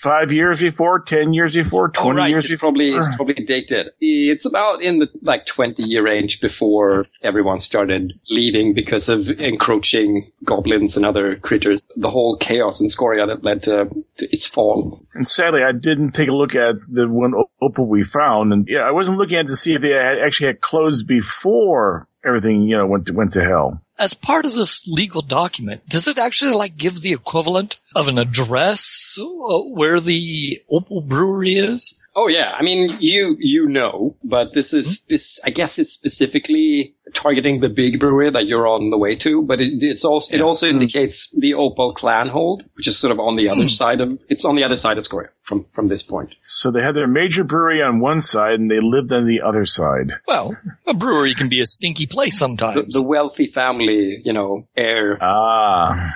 five years before, ten years before, Oh, twenty right. years it's before? probably it's probably dated. It's about in the like twenty year range before everyone started leaving because of encroaching goblins and other critters. The whole chaos in Scoria that led to, to its fall. And sadly, I didn't take a look at the one opal we found, and yeah, I wasn't looking at it to see if they had actually had closed before everything, you know, went to, went to hell. As part of this legal document, does it actually like give the equivalent of an address uh, where the Opal Brewery is? Oh yeah, I mean you you know, but this is this. I guess it's specifically targeting the big brewery that you're on the way to, but it, it's also it also indicates the Opal clan hold, which is sort of on the other side of it's on the other side of Scoria from from this point. So they had their major brewery on one side, and they lived on the other side. Well, a brewery can be a stinky place The, sometimes. the wealthy family, you know, heir. Ah,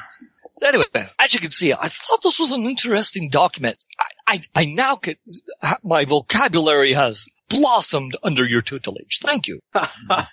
So anyway, as you can see, I thought this was an interesting document. I, I, I now could, my vocabulary has blossomed under your tutelage. Thank you. I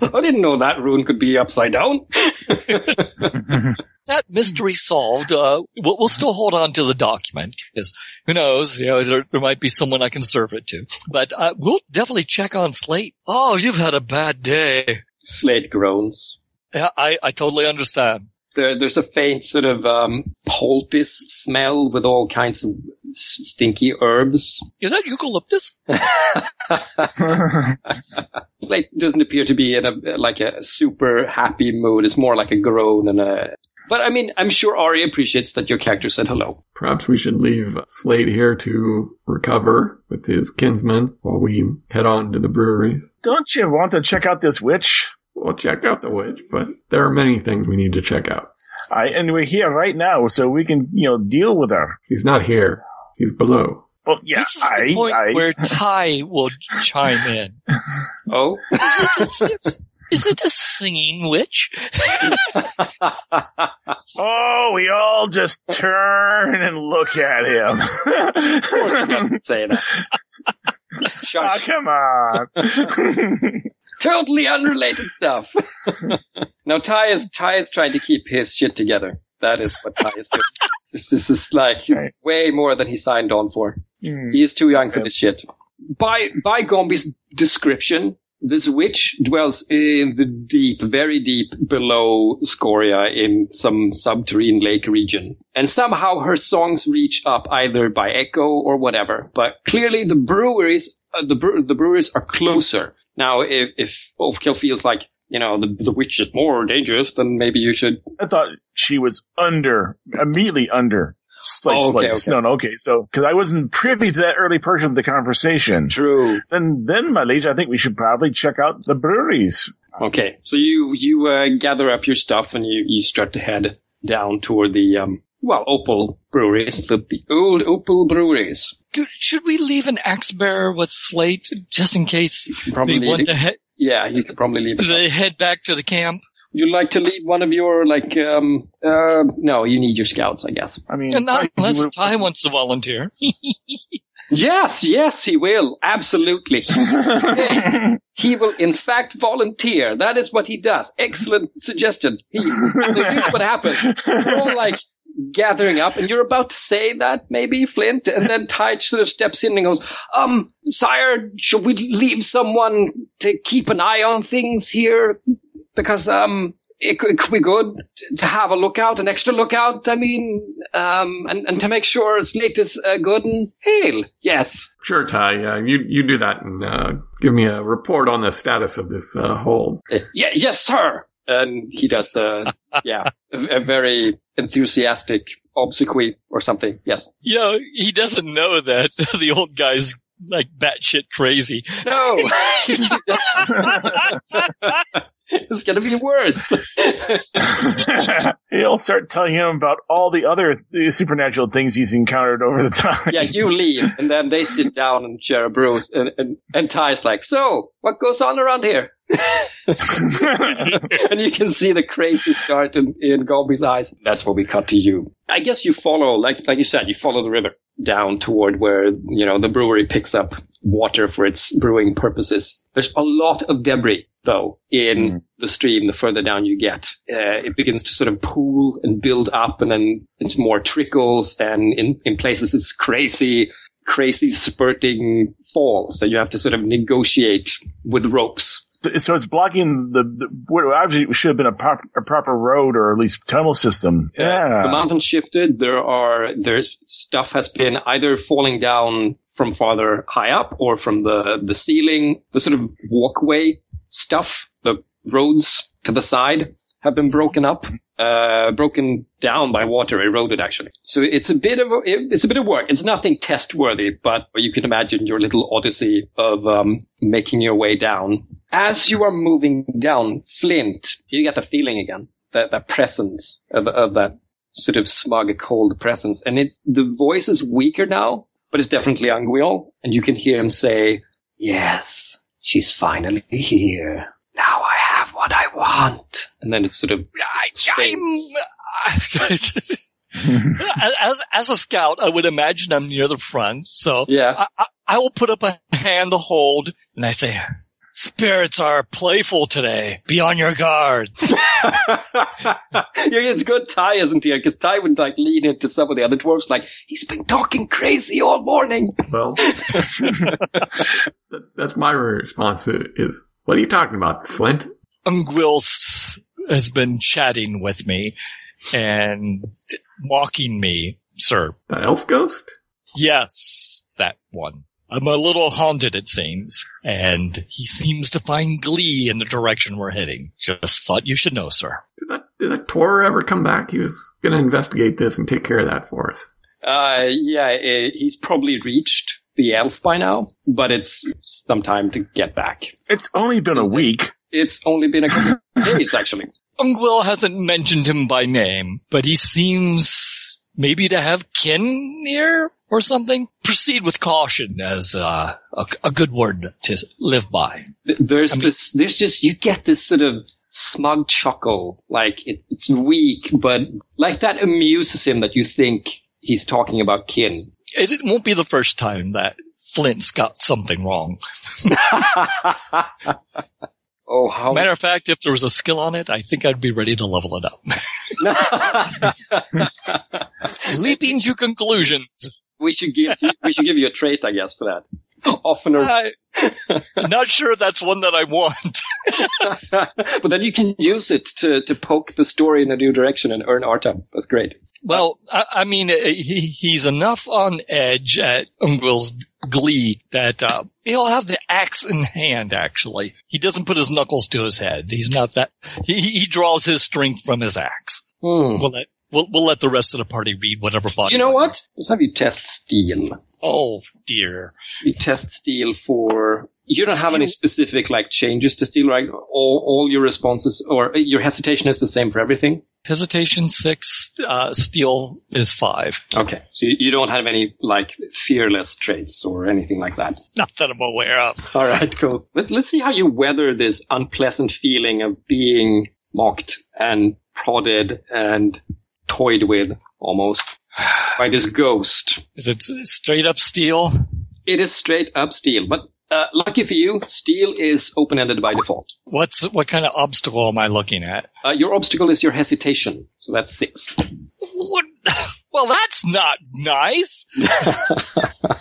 didn't know that rune could be upside down. That mystery solved. Uh, we'll, we'll still hold on to the document because who knows? You know, there, there might be someone I can serve it to. But uh, we'll definitely check on Slate. Oh, you've had a bad day. Slate groans. Yeah, I, I totally understand. There, there's a faint sort of um, poultice smell with all kinds of s- stinky herbs. Is that eucalyptus? Slate doesn't appear to be in a like a super happy mood. It's more like a groan and a. But I mean, I'm sure Ari appreciates that your character said hello. Perhaps we should leave Slate here to recover with his kinsmen while we head on to the brewery. don't you want to check out this witch? We'll check out the witch, but there are many things we need to check out. I, and we're here right now, so we can, you know, deal with her. He's not here. He's below. Well, yeah, this is I, the point I, where Ty will chime in. Oh, Is it a, is it a singing witch? oh, we all just turn and look at him. say that. oh, ah, come on. Totally unrelated stuff. now Ty is Ty is trying to keep his shit together. That is what Ty is doing. This, this is like Right. way more than he signed on for. Hmm. He is too young for this shit. By by Gombi's description, this witch dwells in the deep, very deep below Scoria in some subterranean lake region. And somehow her songs reach up either by echo or whatever. But clearly the breweries, uh, the, bre- the breweries are closer. Now, if, if Overkill feels like, you know, the, the witch is more dangerous, then maybe you should I thought she was under, immediately under Slate's Oh, okay, okay. No, no, okay. So, because I wasn't privy to that early portion of the conversation. True. Then, then, my liege, I think we should probably check out the breweries. Okay, so you you uh, gather up your stuff and you, you start to head down toward the um well Opal breweries, the, the old Opal breweries. Should we leave an axe bearer with Slate just in case Probably, they want to head? yeah, you could probably leave. It. They head back to the camp. You'd like to lead one of your like um uh no, you need your scouts, I guess. I mean, And not Ty, unless you were- Ty wants to volunteer. Yes, yes, he will absolutely. He will, in fact, volunteer. That is what he does. Excellent suggestion. He, so here's what happens. You're all like gathering up, and you're about to say that, maybe, Flint, and then Ty sort of steps in and goes, um, sire, should we leave someone to keep an eye on things here? Because, um, it could, it could be good to have a lookout, an extra lookout, I mean, um, and, and to make sure Slate is uh, good and hale. Yes. Sure, Ty. Uh, you you do that and uh, give me a report on the status of this uh, hold. Yeah, yes, sir. And he does the, yeah, a, a very enthusiastic obsequy or something. Yes. You know, he doesn't know that the old guy's like batshit crazy. No. it's gonna be worse. He'll start telling him about all the other supernatural things he's encountered over the time. yeah, you leave, and then they sit down and share a brews, and, and, and Ty's like, so, what goes on around here? and you can see the crazy start in, in Gombi's eyes. That's where we cut to you. I guess you follow, like, like you said, you follow the river down toward where, you know, the brewery picks up water for its brewing purposes. There's a lot of debris, though, in Mm. the stream the further down you get. Uh, it begins to sort of pool and build up and then it's more trickles and in, in places it's crazy, crazy spurting falls that you have to sort of negotiate with ropes. So it's blocking the, the what obviously should have been a, prop, a proper road or at least tunnel system. Yeah. The mountain shifted. There are there's stuff has been either falling down from farther high up or from the the ceiling. The sort of walkway stuff, the roads to the side have been broken up, uh, broken down by water, eroded actually. So it's a bit of a, it's a bit of work. It's nothing test worthy, but you can imagine your little odyssey of um, making your way down. As you are moving down, Flint, you get the feeling again that that presence of, of that sort of smug, cold presence, and it's the voice is weaker now, but it's definitely Angwiel, and you can hear him say, "Yes, she's finally here. Now I what I want." And then it's sort of I, I'm, uh, as, as a scout, I would imagine I'm near the front. So yeah. I, I, I will put up a hand to hold and I say, spirits are playful today. Be on your guard. it's good Ty isn't here because Ty would like lean into some of the other dwarves like he's been talking crazy all morning. Well, that's my response is, what are you talking about, Flint? Ungwil s- has been chatting with me and mocking me, sir. That elf ghost? Yes, that one. I'm a little haunted, it seems, and he seems to find glee in the direction we're heading. Just thought you should know, sir. Did that, did that Tor ever come back? He was going to investigate this and take care of that for us. Uh, yeah, eh, he's probably reached the elf by now, but it's some time to get back. It's only been a week. It's only been a couple of days actually. Ungwil hasn't mentioned him by name, but he seems maybe to have kin near or something. Proceed with caution as uh, a, a good word to live by. Th- There's this, there's just, you get this sort of smug chuckle, like it, it's weak, but like that amuses him that you think he's talking about kin. It, it won't be the first time that Flint's got something wrong. oh, how Matter of fact, if there was a skill on it, I think I'd be ready to level it up. Leaping to conclusions. We should give you, we should give you a trait, I guess, for that. Oftener, I, not sure that's one that I want. but then you can use it to to poke the story in a new direction and earn artha. That's great. Well, I, I mean, uh, he, he's enough on edge at Ungwil's glee that uh, he'll have the axe in hand. Actually, he doesn't put his knuckles to his head. He's not that. He, he draws his strength from his axe. Hmm. We'll let we'll, we'll let the rest of the party read whatever body. You know what? Let's have you test steel. Oh dear. You test steel for. You don't have any specific like changes to steel, right? All all your responses or your hesitation is the same for everything. Hesitation six. Uh, steel is five. Okay, so you, you don't have any like fearless traits or anything like that. Not that I'm aware of. All right, cool. Let, let's see how you weather this unpleasant feeling of being mocked and prodded and toyed with almost by this ghost. Is it straight up steel? It is straight up steel, but uh, lucky for you, steel is open-ended by default. What's what kind of obstacle am I looking at? Uh, your obstacle is your hesitation, so that's six. What? Well, that's not nice.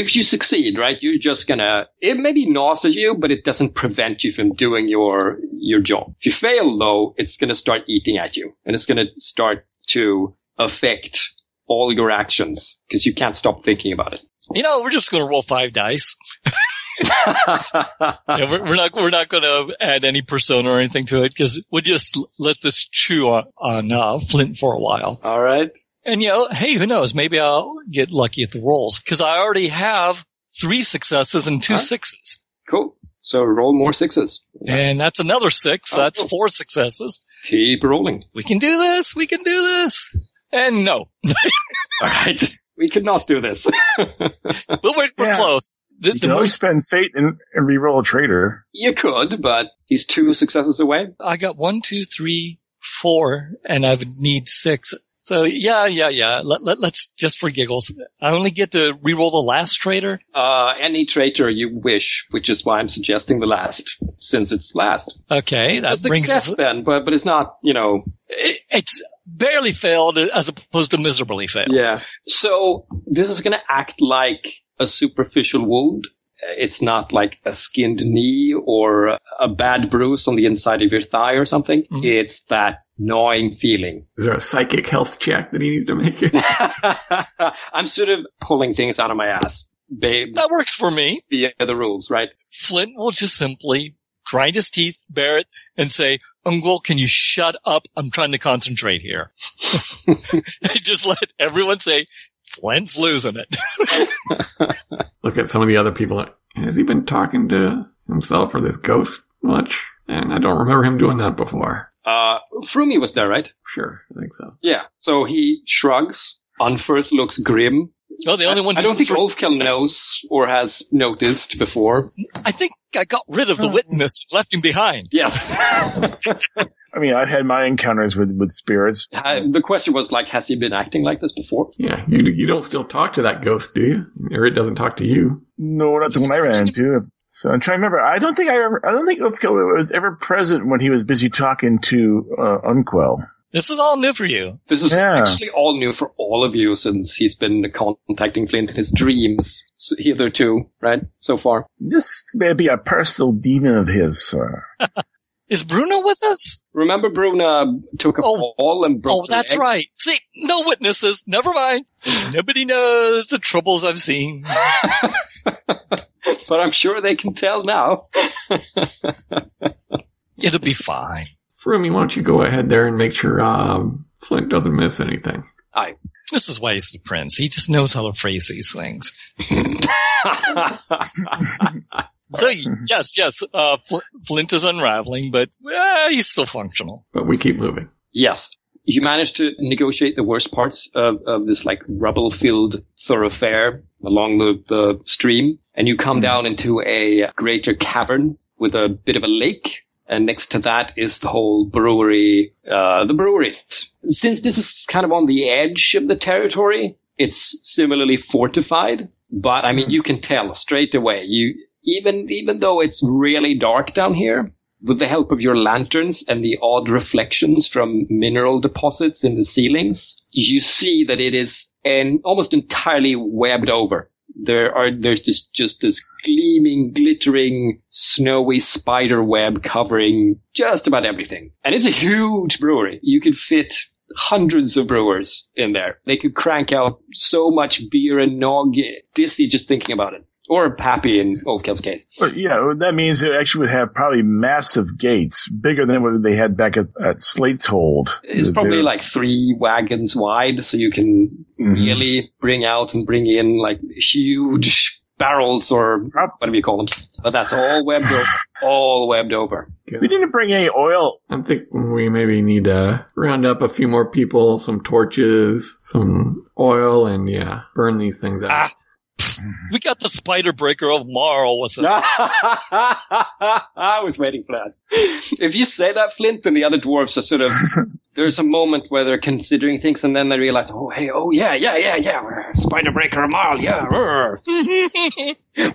If you succeed, right, you're just gonna, it maybe gnaws at you, but it doesn't prevent you from doing your, your job. If you fail though, it's gonna start eating at you and it's gonna start to affect all your actions because you can't stop thinking about it. You know, we're just going to roll five dice. Yeah, we're, we're not we're not going to add any persona or anything to it because we'll just let this chew on, on uh, Flint for a while. all right. And you know, hey, who knows? Maybe I'll get lucky at the rolls because I already have three successes and two Huh? sixes, Cool. So roll more sixes. and that's another six. So Oh, that's cool. four successes. Keep rolling. We can do this. We can do this. And no, All right. We cannot do this. but we're, we're Yeah. close. The, You the can always most spend fate and, and reroll a traitor. you could, but he's two successes away. I got one, two, three, four, and I would need six. So yeah, yeah, yeah. Let, let, let's just for giggles. I only get to reroll the last traitor. Uh, any traitor you wish, which is why I'm suggesting the last, since it's last. Okay, that a brings success us. then, but, but it's not, you know, It, it's barely failed as opposed to miserably failed. Yeah. So this is going to act like a superficial wound. Uh, It's not like a skinned knee or a bad bruise on the inside of your thigh or something. Mhm. It's that gnawing feeling. Is there a psychic health check that he needs to make? I'm sort of pulling things out of my ass Babe. That works for me. via the rules, right? Flint will just simply grind his teeth, bear it, and say, Ungwol, can you shut up? I'm trying to concentrate here. just let everyone say, Flint's losing it. Look at some of the other people. Has he been talking to himself or this ghost much? And I don't remember him doing that before. Uh, Frumi was there, right? Sure, I think so. Yeah. So he shrugs. Unfirth looks grim. Oh, the only one I don't who- think Ulfkill knows or has noticed before. I think I got rid of the witness, left him behind. Yeah. I mean, I've had my encounters with, with spirits. Uh, the question was like, has he been acting like this before? Yeah, you you don't still talk to that ghost, do you? Or it doesn't talk to you. No, not the one I ran into. So I'm trying to remember. I don't think I ever, I don't think Ulfkill was ever present when he was busy talking to uh, Unquell. This is all new for you. This is Yeah. actually all new for all of you since he's been contacting Flint in his dreams hitherto, right? So far. This may be a personal demon of his, sir. Is Bruno with us? Remember Bruno took a Oh. fall and broke Oh, that's leg? right. See, no witnesses. Never mind. Nobody knows the troubles I've seen. but I'm sure they can tell now. It'll be fine. Frumi, why don't you go ahead there and make sure um, Flint doesn't miss anything? This is why he's the prince. He just knows how to phrase these things. So yes, yes, uh, Fl- Flint is unraveling, but uh, he's still functional. But we keep moving. yes. You managed to negotiate the worst parts of, of this like rubble filled thoroughfare along the, the stream and you come down into a greater cavern with a bit of a lake and next to that is the whole brewery, uh, the brewery. Since this is kind of on the edge of the territory, it's similarly fortified, but I mean, you can tell straight away, you, even, even though it's really dark down here, with the help of your lanterns and the odd reflections from mineral deposits in the ceilings, you see that it is and almost entirely webbed over. There are there's just just this gleaming, glittering, snowy spider web covering just about everything, and it's a huge brewery. You could fit hundreds of brewers in there. They could crank out so much beer and nog dizzy just thinking about it. Or Pappy in Ulfkill's case. Well, yeah, that means it actually would have probably massive gates, bigger than what they had back at, at Slate's Hold. It's probably They're- like three wagons wide, so you can Mhm. really bring out and bring in like huge barrels or whatever you call them. But that's all webbed over. All webbed over. We didn't bring any oil. I'm thinking we maybe need to round up a few more people, some torches, some oil, and yeah, burn these things out. Ah. We got the spider breaker of Marl with us. I was waiting for that. If you say that, Flint, then the other dwarves are sort of. There's a moment where they're considering things, and then they realize, oh, hey, oh, yeah, yeah, yeah, yeah, Spider Breaker of Marl, yeah,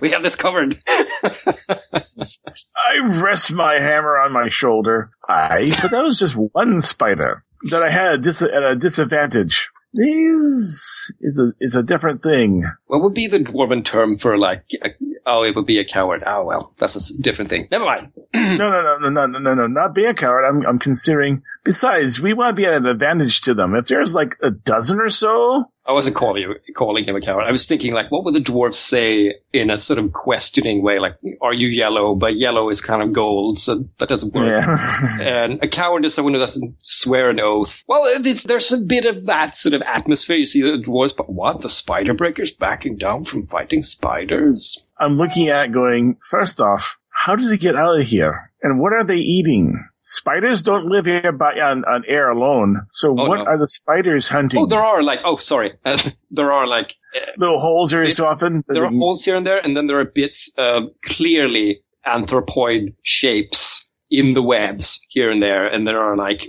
we have this covered. I rest my hammer on my shoulder. I, but that was just one spider that I had a dis- at a disadvantage. These is a is a different thing. What would be the dwarven term for like? A, oh, it would be a coward. Oh well, that's a different thing. Never mind. no, no, no, no, no, no, no, not be a coward. I'm I'm considering. Besides, we want to be at an advantage to them. If there's like a dozen or so I wasn't calling you calling him a coward. I was thinking like, what would the dwarves say in a sort of questioning way? Like, are you yellow? But yellow is kind of gold, so that doesn't work. yeah. And a coward is someone who doesn't swear an oath. Well, it's, there's a bit of that sort of atmosphere. You see the dwarves, but what? The spider breakers backing down from fighting spiders? I'm looking at going, first off, how did they get out of here? And what are they eating? Spiders don't live here by on, on air alone. So Oh, what no. are the spiders hunting? Oh, there are like, oh, sorry. there are like, uh, Little holes every It- so often. there are holes here and there, and then there are bits of clearly anthropoid shapes in the webs here and there, and there are like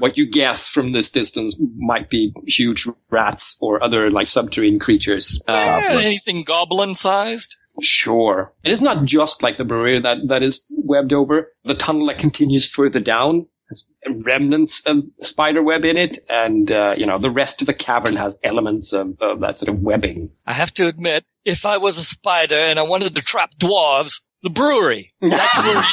what you guess from this distance might be huge rats or other like subterranean creatures. Uh, Eh, anything goblin sized? Sure. And it's not just like the brewery that, that is webbed over. The tunnel that continues further down has remnants of spider web in it. And, uh, you know, the rest of the cavern has elements of, of that sort of webbing. I have to admit, if I was a spider and I wanted to trap dwarves, the brewery. That's where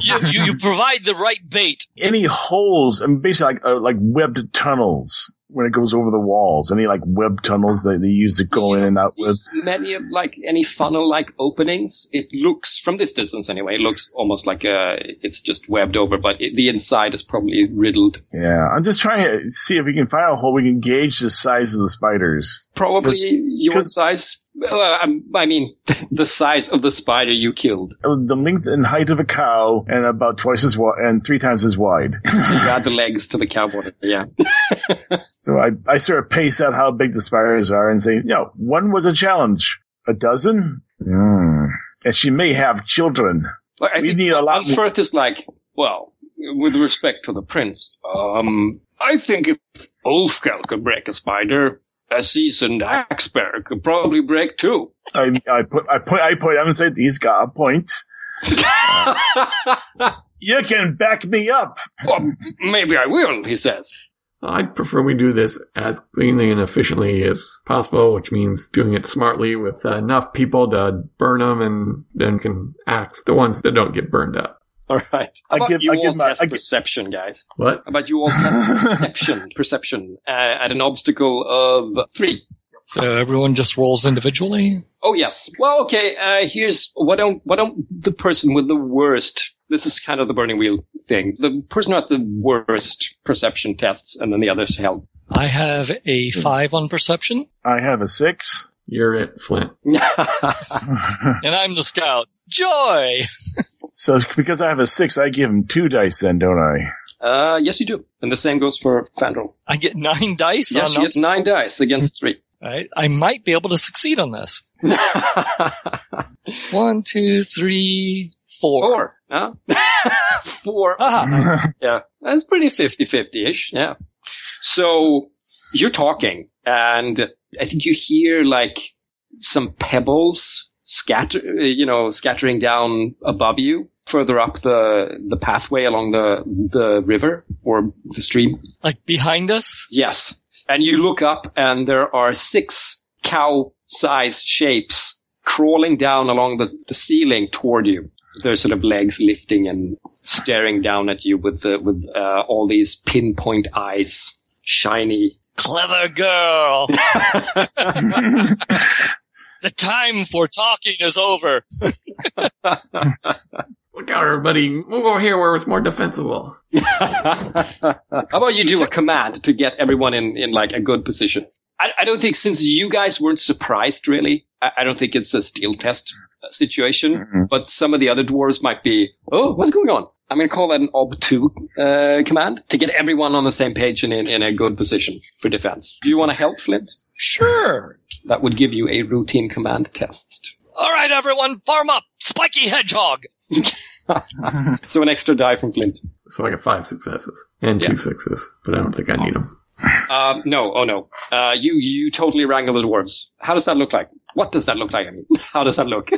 you, you, you provide the right bait. any holes and basically like uh, like webbed tunnels when it goes over the walls. Any like web tunnels that they use to go in and out with. Many of like any funnel like openings, it looks from this distance anyway, it looks almost like uh it's just webbed over, but it, the inside is probably riddled. Yeah, I'm just trying to see if we can find a hole we can gauge the size of the spiders. Probably your size. Well, I'm- mean, the size of the spider you killed. Uh, The length and height of a cow and about twice as wide and three times as wide. You add the legs to the cowboy. Yeah. so I, I sort of pace out how big the spiders are and say, you know, one was a challenge. A dozen? Hmm. And she may have children. But I We need a lot more. Firth is like, well, with respect to the prince, um, I think if Ulfkill could break a spider, a seasoned expert could probably break two. I, I put, I put, I put him and said, he's got a point. You can back me up. well, maybe I will, he says. I'd prefer we do this as cleanly and efficiently as possible, which means doing it smartly with enough people to burn them and then can axe the ones that don't get burned up. All right. How I give- you I all give my- test I give- perception, guys? What? How about you all test perception, perception, uh, at an obstacle of three? So everyone just rolls individually. Oh yes. Well, okay. Uh, here's why don't why don't the person with the worst? This is kind of the burning wheel thing. The person who has the worst perception tests, and then the others help. I have a five on perception, I have a six. You're it, Flint. and I'm the scout. Joy! So because I have a six, I give him two dice then, don't I? uh, yes, you do, and the same goes for Fandral. I get nine dice Yes, on you get ups- nine dice against three. Right? I might be able to succeed on this. One, two, three, four. Four. Huh? Four. Ah, Yeah, that's pretty 50-50-ish. Yeah. So you're talking, and I think you hear like some pebbles scatter, you know, scattering down above you, further up the the pathway along the the river or the stream. like behind us? Yes. And you look up and there are six cow-sized shapes crawling down along the, the ceiling toward you. Their sort of legs lifting and staring down at you with the, with uh, all these pinpoint eyes, shiny. Clever girl. the time for talking is over. Look out, everybody. Move over here where it's more defensible. How about you do a command to get everyone in, in like a good position? I, I don't think since you guys weren't surprised really, I, I don't think it's a steel test uh, situation, Mhm. but some of the other dwarves might be, oh, what's going on? I'm going to call that an ob2 uh, command to get everyone on the same page and in, in a good position for defense. Do you want to help, Flint? Sure. That would give you a routine command test. All right, everyone, farm up. Spiky hedgehog. So an extra die from Flint. So I got five successes and two Yeah. sixes, but I don't think I need them. Um, no, oh no. Uh, you, you totally wrangle the dwarves. How does that look like? What does that look like? I mean, how does that look?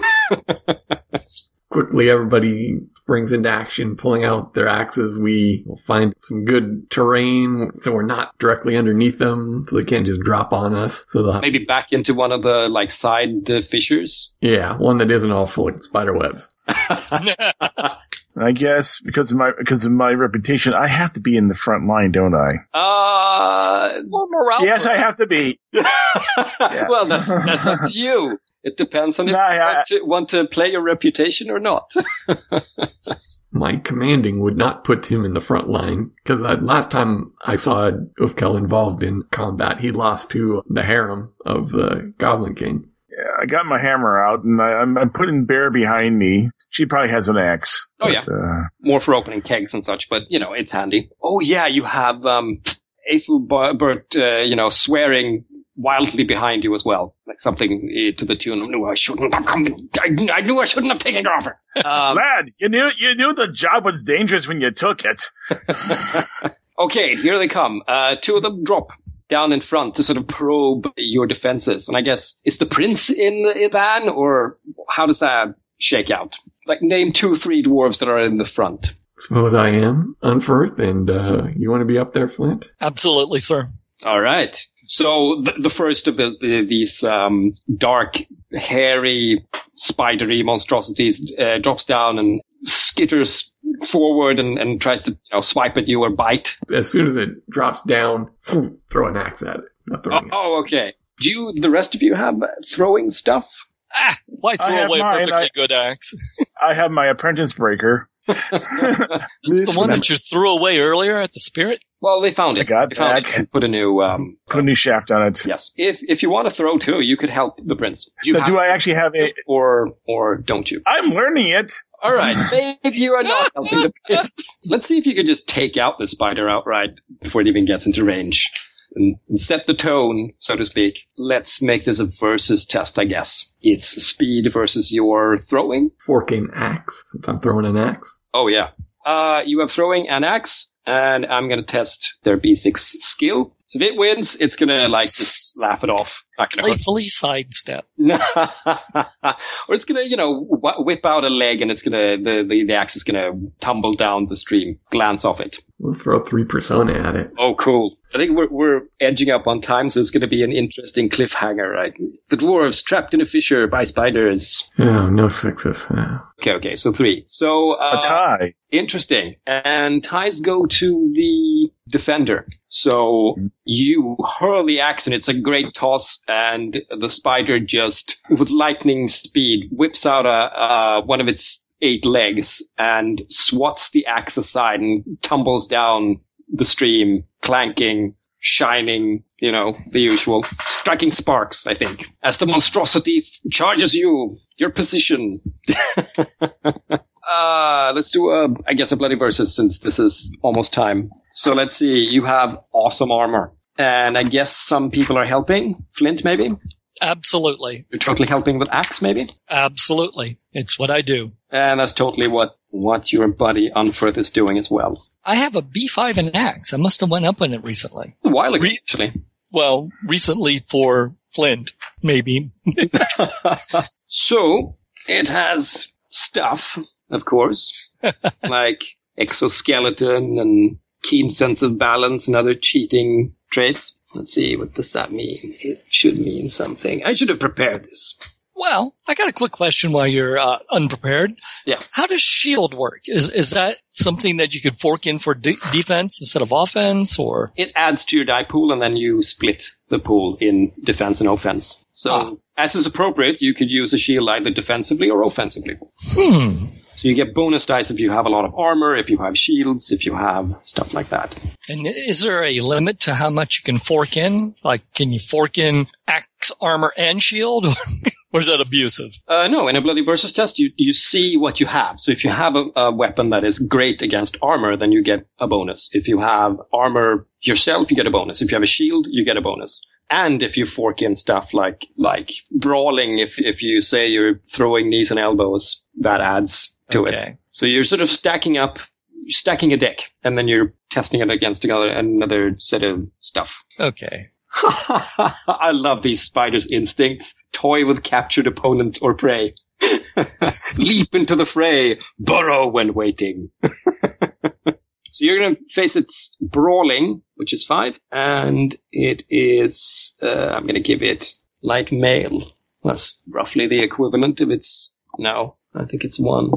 Quickly, everybody springs into action, pulling out their axes. We will find some good terrain, so we're not directly underneath them, so they can't just drop on us. So they'll Maybe back into one of the, like, side uh, fissures? yeah, one that isn't all full of spider webs. I guess because of my because of my reputation, I have to be in the front line, don't I? Uh, More morale. yes, I have to be. well, that's, that's up to you. It depends on if No, I- you want to, want to play your reputation or not. My commanding would not put him in the front line, because last time I saw Ulfkill involved in combat, he lost to the harem of the Goblin King. Yeah, I got my hammer out and I, I'm, I'm putting Bear behind me. She probably has an axe. Oh, but, Uh, More for opening kegs and such, but, you know, it's handy. Oh, yeah, you have, um, Ethelbert, uh, you know, swearing wildly behind you as well. Like something uh, to the tune of, no, I shouldn't have come. I, I knew I shouldn't have taken your offer. Um, lad, you knew you knew the job was dangerous when you took it. Okay, here they come. Uh, two of them drop down in front to sort of probe your defenses. And I guess, is the prince in the van or how does that shake out? Like name two, three dwarves that are in the front. Suppose I am, Unfirth, and uh, you want to be up there, Flint? Absolutely, sir. All right. So the, the first of the, the, these um, dark, hairy, spidery monstrosities uh, drops down and skitters forward and, and tries to you know, swipe at you or bite. As soon as it drops down, throw an axe at it. Not Oh, it. oh, okay. Do you, the rest of you have throwing stuff? Ah, why throw have away a mine. perfectly I- good axe? I have my apprentice breaker. This is the one that you threw away earlier at the spirit? Well, they found it. I got they found back. it put a new. Um, Put a new shaft on it. yes, if if you want to throw too, you could help the prince. Do you have do I actually have a? or or don't you? I'm learning it. All right, maybe you are not helping the prince. Let's see if you can just take out the spider outright before it even gets into range. And, and set the tone, so to speak. Let's make this a versus test, I guess. It's speed versus your throwing. Forking axe, since I'm throwing an axe. Oh yeah. Uh, you are throwing an axe, and I'm gonna test their B6 skill. So if it wins, it's gonna like just laugh it off. Not gonna hurt. Playfully sidestep. or it's gonna, you know, wh- whip out a leg, and it's gonna the, the the axe is gonna tumble down the stream, glance off it. We'll throw three persona at it. Oh, cool. I think we're, we're edging up on time, so it's going to be an interesting cliffhanger, right? The dwarves trapped in a fissure by spiders. Oh, no sixes. Oh. Okay, okay, so three. So, uh, A tie. Interesting. And ties go to the defender. So you hurl the axe and it's a great toss and the spider just, with lightning speed, whips out a, uh, one of its eight legs and swats the axe aside and tumbles down the stream, clanking, shining, you know, the usual, striking sparks, I think, as the monstrosity charges you, your position. Uh, let's do a, I guess a bloody versus since this is almost time. So let's see, you have awesome armor. And I guess some people are helping. Flint, maybe? Absolutely. You're totally helping with axe, maybe? Absolutely. It's what I do. And that's totally what, what your buddy Unfirth is doing as well. I have a B5 and axe. I must have went up in it recently. A while ago, Re- actually. Well, recently for Flint, maybe. So, it has stuff, of course, like exoskeleton and keen sense of balance and other cheating traits. Let's see, what does that mean? It should mean something. I should have prepared this. Well, I got a quick question while you're uh, unprepared. Yeah. How does shield work? Is is that something that you could fork in for de- defense instead of offense, or It adds to your die pool and then you split the pool in defense and offense. So, Ah. as is appropriate, you could use a shield either defensively or offensively. hmm? So you get bonus dice if you have a lot of armor, if you have shields, if you have stuff like that. And is there a limit to how much you can fork in? Like, can you fork in axe, armor, and shield, or is that abusive? Uh, no, in a bloody versus test, you, you see what you have. So if you have a, a weapon that is great against armor, then you get a bonus. If you have armor yourself, you get a bonus. If you have a shield, you get a bonus. And if you fork in stuff like, like brawling, if, if you say you're throwing knees and elbows, that adds to it. Okay. So you're sort of stacking up, stacking a deck, and then you're testing it against another, another set of stuff. Okay. I love these spiders' instincts. Toy with captured opponents or prey. Leap into the fray. Burrow when waiting. so you're going to face its brawling, which is five, and it is. Uh, I'm going to give it like male. That's roughly the equivalent of its. No, I think it's one.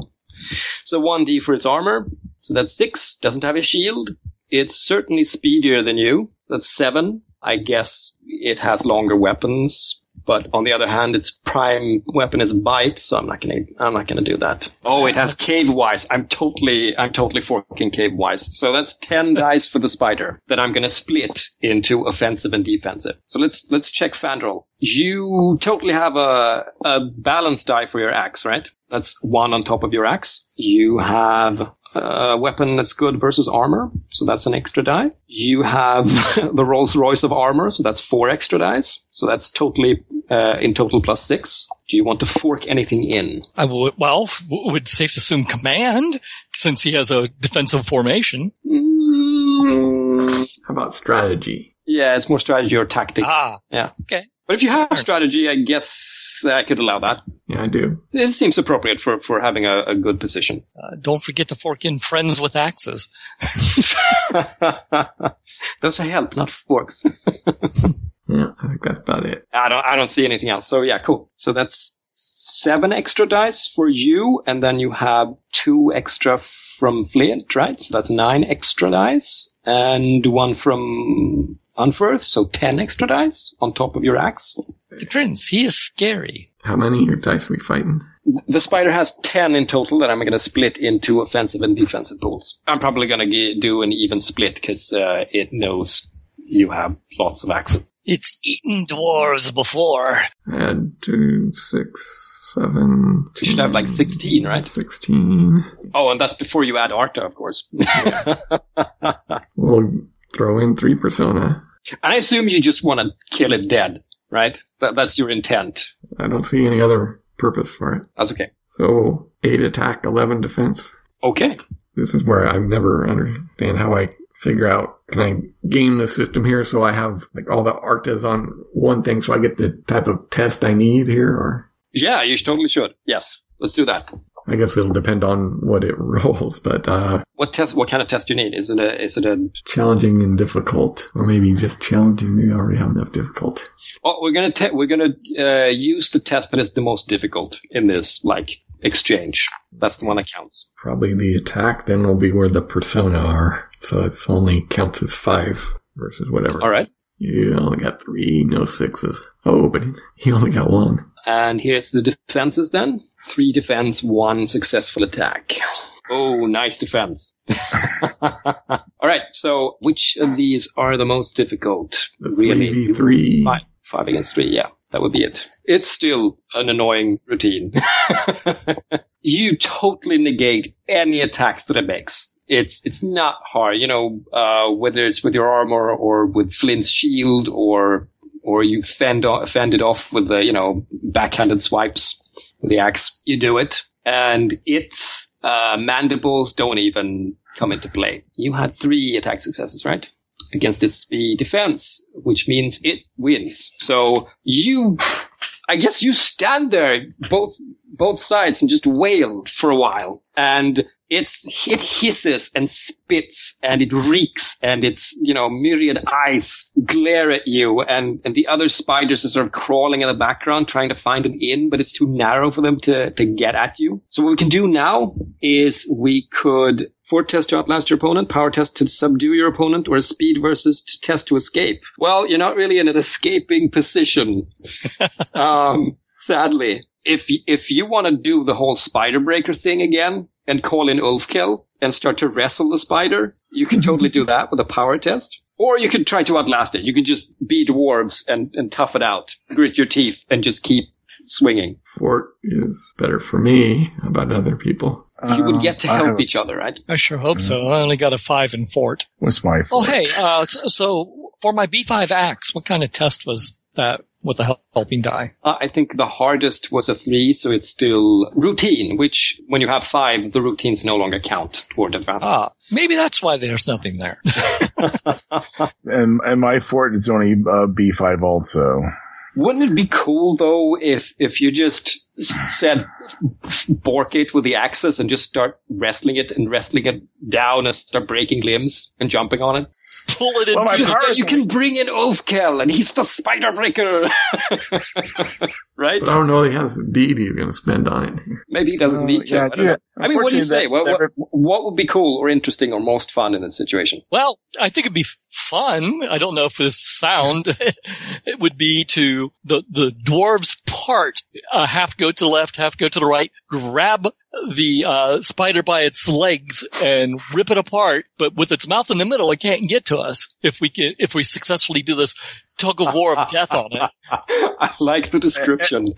So one D for its armor. So that's six. Doesn't have a shield. It's certainly speedier than you. That's seven. I guess it has longer weapons, but on the other hand, its prime weapon is bite, so I'm not gonna, I'm not gonna do that. Oh, it has cave wise. I'm totally, I'm totally forking cave wise. So that's 10 dice for the spider that I'm gonna split into offensive and defensive. So let's, let's check Fandral. You totally have a, a balance die for your axe, right? That's one on top of your axe. You have a weapon that's good versus armor, so that's an extra die. You have the Rolls Royce of armor, so that's four extra dice. So that's totally, uh, in total plus six. Do you want to fork anything in? I would, well, w- would safe to assume command, since he has a defensive formation. Mm, How about strategy? yeah, it's more strategy or tactic. Ah, yeah. okay. But if you have strategy, I guess I could allow that. Yeah, I do. It seems appropriate for, for having a, a good position. Uh, don't forget to fork in friends with axes. Those are help, not forks. Yeah, I think that's about it. I don't, I don't see anything else. So yeah, cool. So that's seven extra dice for you, and then you have two extra from Flint, right? So that's nine extra dice, and one from Unferth, so ten extra dice on top of your axe. The prince, he is scary. How many are dice we fighting? The spider has ten in total that I'm going to split into offensive and defensive pools. I'm probably going to do an even split because uh, it knows you have lots of axes. It's eaten dwarves before. Add two, six, seven. You should have like 16, right? Sixteen. Oh, and that's before you add artha, of course. We'll throw in three persona. I assume you just want to kill it dead, right? That, that's your intent. I don't see any other purpose for it. That's okay. So eight attack, eleven defense. Okay. This is where I never understand how I figure out can I game the system here so I have like all the arthas on one thing so I get the type of test I need here or Yeah, you totally should. Yes. Let's do that. I guess it'll depend on what it rolls, but uh What test? What kind of test do you need? Is it a? Is it a? challenging and difficult. Or maybe just challenging, we already have enough difficult. Oh, we're gonna te- we're gonna uh, use the test that is the most difficult in this like exchange. That's the one that counts. Probably the attack then will be where the persona are. So it's only counts as five versus whatever. All right. You only got three, no sixes. Oh, but he only got one. And here's the defenses then. Three defense, one successful attack. Oh, nice defense. All right. So, which of these are the most difficult? The really? 3v3. Five, five against three. Yeah, that would be it. It's still an annoying routine. you totally negate any attacks that it makes. It's it's not hard, you know. Uh, whether it's with your armor or with Flint's shield, or or you fend off, fend it off with the you know backhanded swipes with the axe. You do it, and its uh, mandibles don't even come into play. You had three attack successes, right? Against its defense, which means it wins. So you, I guess you stand there, both both sides, and just wail for a while, and it's it hisses and spits and it reeks and its you know myriad eyes glare at you and and the other spiders are sort of crawling in the background trying to find an in, but it's too narrow for them to to get at you. So what we can do now is we could Fort test to outlast your opponent, power test to subdue your opponent, or speed versus to test to escape. Well, you're not really in an escaping position. um, sadly. If, if you want to do the whole spider breaker thing again and call in Ulfkill and start to wrestle the spider, you can totally do that with a power test. Or you can try to outlast it. You can just be dwarves and, and tough it out, grit your teeth, and just keep swinging. Fort is better for me. How about other people? You would get to Uh, help each other, right? I sure hope so. I only got a five in fort. What's my Oh, hey, uh, so, so for my B5 axe, what kind of test was that with the hel- helping die? Uh, I think the hardest was a three, so it's still routine, which when you have five, the routines no longer count toward advancement. Ah, maybe that's why there's nothing there. And, and my fort is only uh, B5 also. Wouldn't it be cool though if if you just said bork it with the axes and just start wrestling it and wrestling it down and start breaking limbs and jumping on it? Pull it Well, my into You, powers you can bring in Ulfkill and he's the spider breaker, right? But I don't know if he has a deed he's going to spend on it. Maybe he doesn't Uh, need to. yeah, I, yeah. I mean, what do you say? Unfortunately, What, that- what, what would be cool or interesting or most fun in this situation? Well, I think it'd be fun. I don't know if this sound it would be to the the dwarves part uh, half go to the left, half go to the right, grab the uh, spider by its legs and rip it apart. But with its mouth in the middle, it can't get to us if we can if we successfully do this tug of war of death on it. I like the description.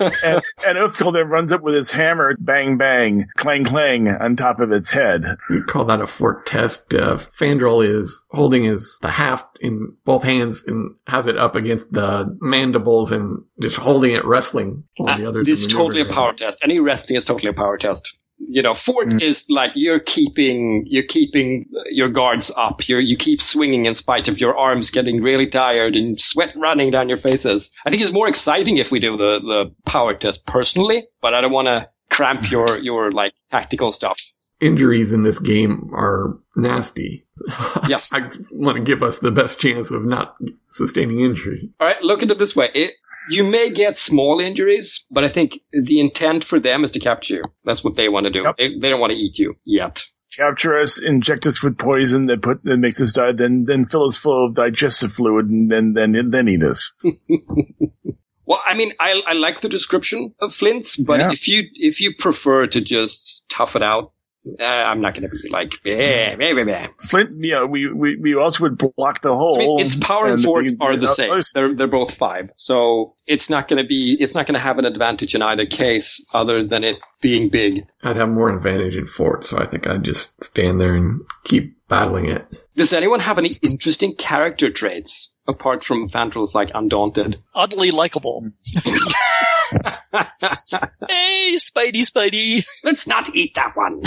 and, and Ulfkill then runs up with his hammer, bang, bang, clang, clang, on top of its head. We call that a fort test. Uh, Fandral is holding his the haft in both hands and has it up against the mandibles and just holding it, wrestling while the others. it's are totally a power test. Any wrestling is totally a power test. You know, fort Mm. is like you're keeping you're keeping your guards up. You you keep swinging in spite of your arms getting really tired and sweat running down your faces. I think it's more exciting if we do the the power test personally, but I don't want to cramp your your like tactical stuff. Injuries in this game are nasty. Yes. I want to give us the best chance of not sustaining injury. All right, look at it this way. It, you may get small injuries, but I think the intent for them is to capture you. That's what they want to do. Yep. They, they don't want to eat you yet. Capture us, inject us with poison that put that makes us die, then then fill us full of digestive fluid, and then then then eat us. Well, I mean, I, I like the description of Flint's, but Yeah. if you if you prefer to just tough it out, uh, I'm not going to be like, eh, meh, meh, meh. Flint, you know, we we, we also would block the I hole. mean, its power and and fort we- are the same. others- They're they're both five, so it's not going to be it's not going to have an advantage in either case, other than it being big. I'd have more advantage in fort, so I think I'd just stand there and keep battling it. Does anyone have any interesting character traits apart from Fandral's like undaunted? Oddly likable. hey, Spidey, Spidey. Let's not eat that one.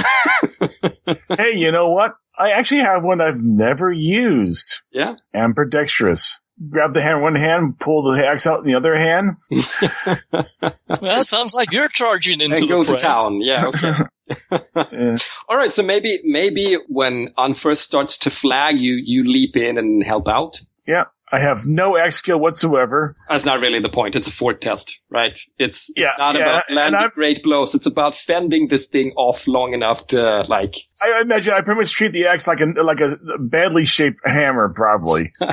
hey, you know what? I actually have one I've never used. yeah. Ambidextrous. Grab the hand in one hand, pull the axe out in the other hand. Well, sounds like you're charging into and the go to town. Yeah. Okay. Uh, All right. So maybe maybe when Unfirth starts to flag, you you leap in and help out. yeah, I have no axe skill whatsoever. That's not really the point. It's a fort test, right? It's, Yeah, it's not yeah, about and landing great blows. It's about fending this thing off long enough to like. I imagine I pretty much treat the axe like a like a badly shaped hammer, probably.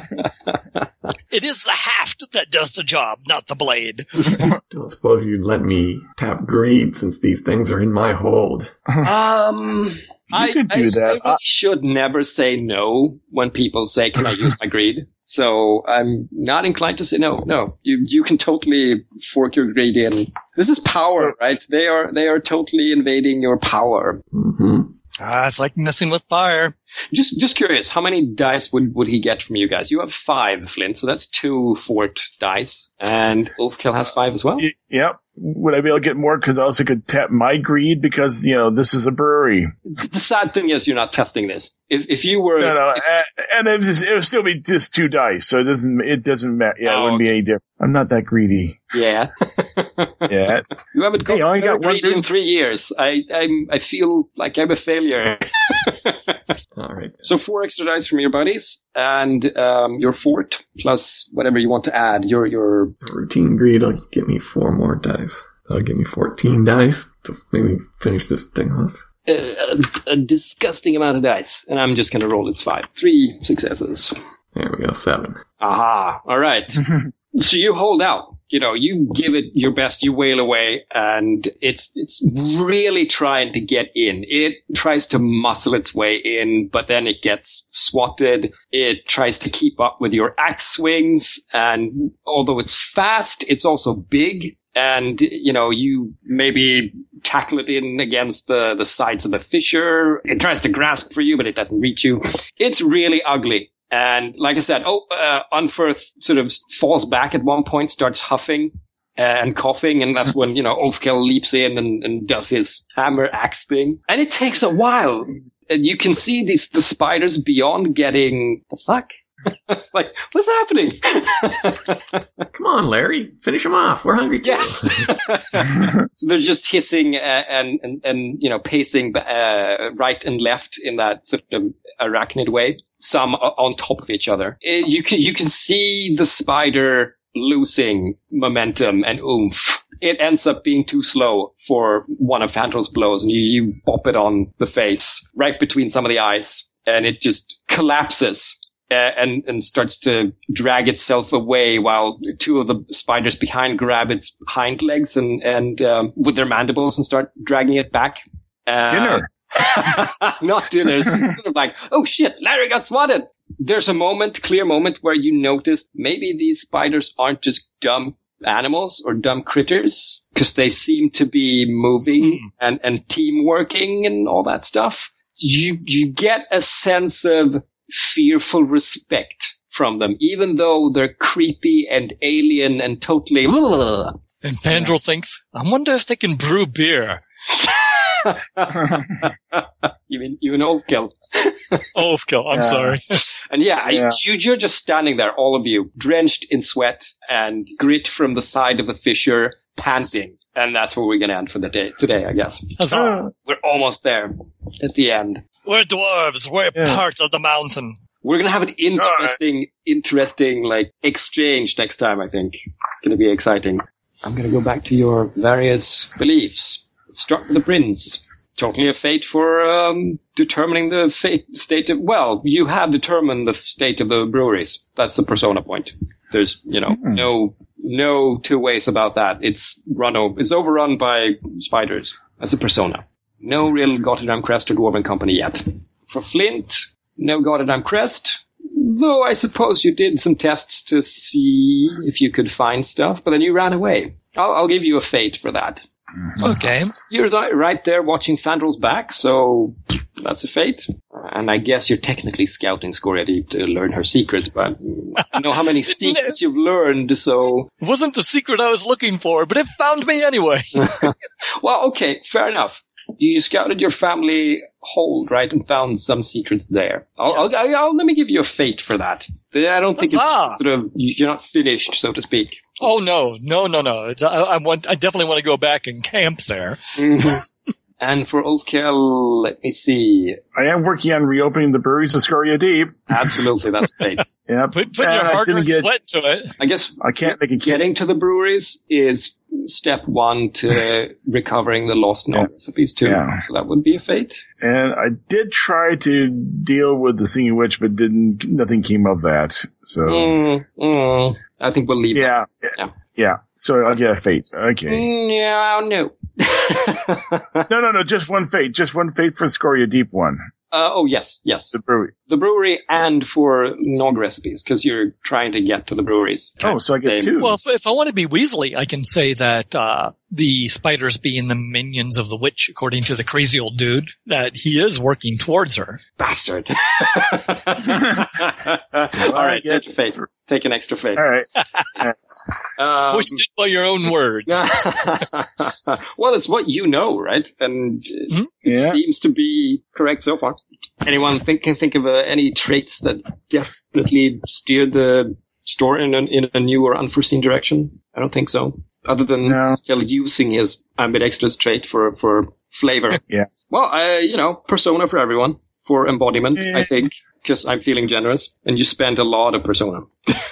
It is the haft that does the job, not the blade. Don't suppose you'd let me tap greed since these things are in my hold. Um. I, could do I- that. I really I- should never say no when people say, "Can I use my greed?" So I'm not inclined to say no. No, you you can totally fork your greed in. This is power, So- right? They are they are totally invading your power. hmm Ah, it's like messing with fire. Just just curious, how many dice would, would he get from you guys? You have five, Flint, so that's two fort dice. And Ulfkill has five as well? Y- Yep. Would I be able to get more? Because I also could tap my greed because, you know, this is a brewery. The sad thing is you're not testing this. If if you were No, no. a- And it, just, it would still be just two dice. So it doesn't, it doesn't matter. Yeah, it Oh, wouldn't be any different. I'm not that greedy. Yeah. Yeah. you haven't got Hey, I got one in three years. I I'm I feel like I'm a failure. All right. So four extra dice from your buddies and um, your fort plus whatever you want to add. Your your Routine greed will give me four more dice. That'll give me 14 dice to maybe finish this thing off. uh, a, a disgusting amount of dice, and I'm just gonna roll its five. Three successes. There we go, seven. Aha! All right. so you hold out. You know, you give it your best. You wail away, and it's it's really trying to get in. It tries to muscle its way in, but then it gets swatted. It tries to keep up with your axe swings, and although it's fast, it's also big. And you know, you maybe tackle it in against the the sides of the fissure. It tries to grasp for you, but it doesn't reach you. It's really ugly. And like I said, oh, uh, Unferth sort of falls back at one point, starts huffing and coughing, and that's when, you know, Ulfkill leaps in and, and does his hammer axe thing. And it takes a while. And you can see these, the spiders beyond getting, the fuck? like, what's happening? Come on, Larry. Finish them off. We're hungry too. yes. so they're just hissing uh, and, and, and, you know, pacing uh, right and left in that sort of arachnid way. Some on top of each other. Uh, you can, you can see the spider losing momentum and oomph. It ends up being too slow for one of Fandral's blows and you, you bop it on the face right between some of the eyes and it just collapses and and starts to drag itself away while two of the spiders behind grab its hind legs and and um, with their mandibles and start dragging it back. Uh, Dinner. not dinner. Sort of like, oh shit, Larry got swatted. There's a moment, clear moment, where you notice maybe these spiders aren't just dumb animals or dumb critters because they seem to be moving and and team working and all that stuff. You you get a sense of fearful respect from them, even though they're creepy and alien and totally. And Fandral thinks, I wonder if they can brew beer. even even Oldkill. Phil, I'm Yeah. sorry. And yeah, Yeah. You, you're just standing there, all of you, drenched in sweat and grit from the side of the fissure, panting. And that's where we're going to end for the day today, I guess. Huzzah. Uh, We're almost there at the end. We're dwarves. We're Yeah. part of the mountain. We're going to have an interesting, interesting, like, exchange next time, I think. It's going to be exciting. I'm going to go back to your various beliefs. Let's start the prince. Totally a fate for um, determining the fate, state of. Well, you have determined the state of the breweries. That's the persona point. There's, you know, no no two ways about that. It's run over. It's overrun by spiders as a persona. No real Gotterdam Crest or Dwarven Company yet. For Flint, no Gotterdam Crest. Though I suppose you did some tests to see if you could find stuff, but then you ran away. I'll, I'll give you a fate for that. Mm-hmm. Okay. You're ri- right there watching Fandral's back, so that's a fate. And I guess you're technically scouting Scoria Deep to learn her secrets, but I know how many secrets you've learned, so... It wasn't the secret I was looking for, but it found me anyway. Well, okay, fair enough. You scouted your family hold, right, and found some secrets there. I'll, I'll, I'll, I'll- let me give you a fate for that. I don't think Huzzah! it's sort of, you- you're not finished, so to speak. Oh no, no, no, no. It's, I, I want, I definitely want to go back and camp there. Mm-hmm. and for Old Ulfkill, let me see. I am working on reopening the breweries of Scoria Deep. Absolutely, that's fate. Yeah, Put, put and your I hard earned get. sweat to it. I guess I can't make a getting to the breweries is step one to recovering the lost Yeah. knob recipes too. Yeah. So that would be a fate. And I did try to deal with the singing witch, but didn't. Nothing came of that. So Mm, mm, I think we'll leave. yeah, Yeah. yeah. So I'll get a fate. Okay. Mm, yeah, no. No, no, no. Just one fate. Just one fate for Scoria Deep one. Uh, oh yes, yes. The brewery. The brewery and for nog recipes because you're trying to get to the breweries. Oh, so I get Same. two. Well, if, if I want to be Weasley, I can say that uh, the spiders being the minions of the witch, according to the crazy old dude, that he is working towards her. Bastard. All right, get- take a fate. Take an extra fate. All right. Um, Hoisted by your own words. well, it's what you know, right? And it Mhm. Yeah. seems to be correct so far. Anyone think, can think of uh, any traits that definitely steered the store in a, in a new or unforeseen direction? I don't think so. Other than No. still using his ambidextrous trait for, for flavor. Yeah. Well, I, you know, persona for everyone. For embodiment, Yeah. I think, because I'm feeling generous. And you spent a lot of persona.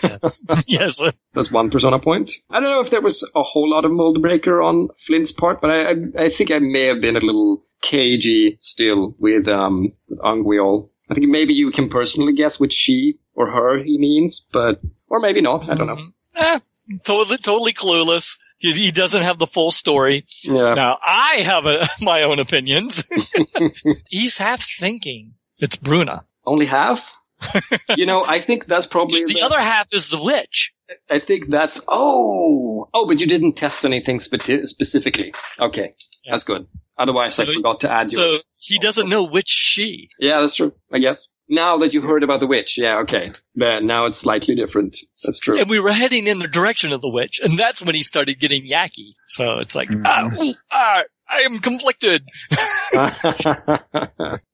Yes. yes. That's one persona point. I don't know if there was a whole lot of mold breaker on Flint's part, but I, I, I think I may have been a little cagey still with, um, with I think maybe you can personally guess which she or her he means, but, or maybe not. I don't know. Eh, totally, totally clueless. He, he doesn't have the full story. Yeah. Now, I have a, my own opinions. He's half thinking it's Bruna. Only half? you know, I think that's probably Because the other half is the witch. I think that's, oh, oh, but you didn't test anything spe- specifically. Okay. That's good. Otherwise, I forgot to add So your he doesn't know which she. Yeah, that's true. I guess. Now that you've heard about the witch, yeah, okay. But now it's slightly different. That's true. And we were heading in the direction of the witch, and that's when he started getting yacky. So it's like, ah, ooh, ah, I am conflicted.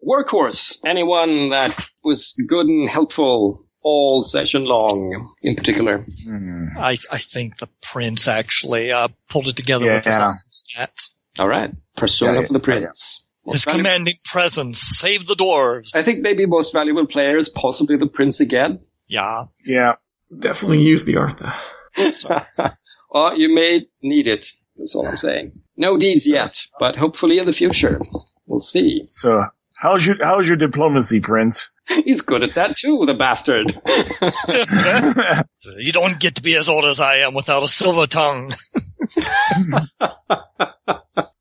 Workhorse. Anyone that was good and helpful all session long, in particular. Hmm. I, I think the prince actually uh, pulled it together with his Yeah. awesome stats. All right. Persona Yeah, for the yeah, prince. His valuable- commanding presence saved the dwarves. I think maybe most valuable player is possibly the prince again. Yeah. Yeah. Definitely use the Artha. or you may need it. That's all I'm saying. No deeds yet, but hopefully in the future. We'll see. So how's your how's your diplomacy, Prince? He's good at that too, the bastard. You don't get to be as old as I am without a silver tongue.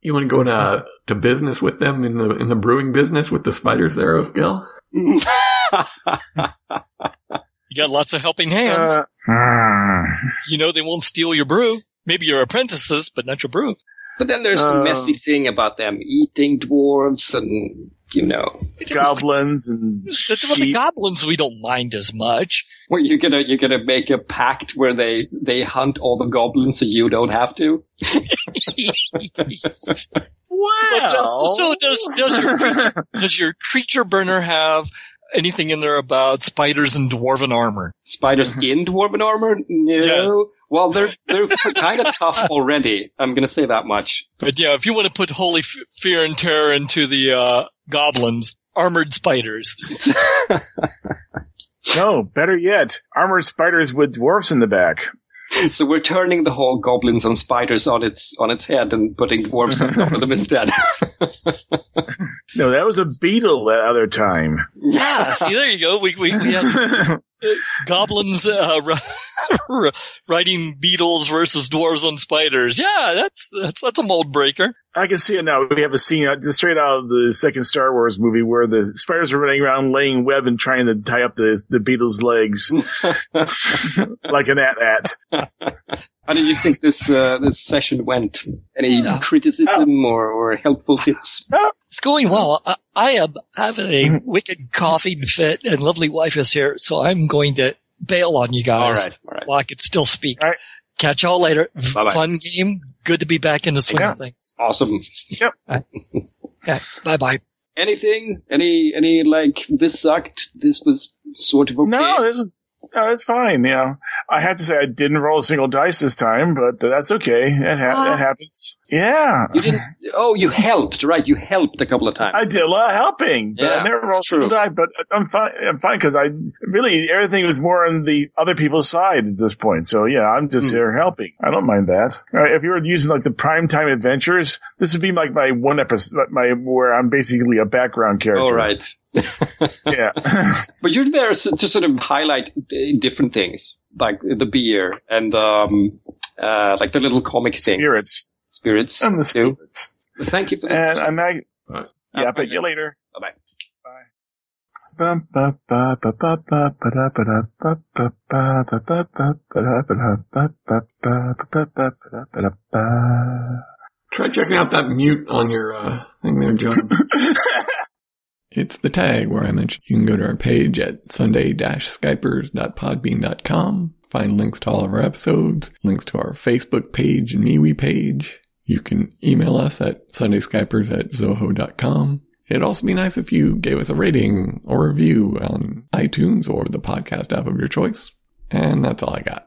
You want to go to to business with them in the in the brewing business with the spiders there, Ulfkill? You got lots of helping hands. Uh, you know they won't steal your brew. Maybe your apprentices, but not your brew. But then there's the Uh, messy thing about them eating dwarves and, you know, goblins and With the sheep. goblins, we don't mind as much. where you're gonna, you're gonna make a pact where they, they hunt all the goblins so you don't have to. But does, so does does your creature, does your creature burner have anything in there about spiders and dwarven armor? Spiders in dwarven armor? No. Yes. Well, they're, they're kind of tough already. I'm gonna say that much. But yeah, if you want to put holy f- fear and terror into the uh, goblins, armored spiders. No, better yet, armored spiders with dwarves in the back. So we're turning the whole goblins and spiders on its, on its head and putting dwarves on top of them instead. No, that was a beetle that other time. Yeah, see, there you go. We we, we have goblins uh, ri- riding beetles versus dwarves on spiders. Yeah, that's that's that's a mold breaker. I can see it now. We have a scene out, just straight out of the second Star Wars movie where the spiders are running around laying web and trying to tie up the the beetle's legs like an at at. How did you think this, uh, this session went? Any Yeah. criticism or, or helpful tips? It's going well. I, I am having a wicked coughing fit, and lovely wife is here, so I'm going to bail on you guys right, all right. while I could still speak. All right. Catch y'all later. Bye-bye. Fun game. Good to be back in the swing Yeah. of things. Awesome. Yeah. Bye bye. Anything? Any, any, like, this sucked, this was sort of okay? No, this is no, it's fine. You know, I have to say I didn't roll a single dice this time, but that's okay. It, ha- that happens. Yeah, You didn't, oh, you helped, right, you helped a couple of times. I did a lot of helping, but Yeah, I never rolled a single die. But I'm fine. I'm fine because I really everything was more on the other people's side at this point. So yeah, I'm just Hmm. here helping. I don't mind that. All right, if you were using like the primetime adventures, this would be like my one episode, my where I'm basically a background character. All right. Yeah. But you're there to sort of highlight uh, different things, like the beer and, um, uh, like the little comic thing. spirits. Spirits. I'm the too. spirits. Thank you for this. And I'm not. Right. Yeah, Uh, but you later. Bye-bye. Try checking out that mute on your uh, thing there, John. It's the tag where I mentioned you can go to our page at sunday-skypers.podbean.com, find links to all of our episodes, links to our Facebook page and MeWe page. You can email us at sundayskypers at zoho.com. It'd also be nice if you gave us a rating or review on iTunes or the podcast app of your choice. And that's all I got.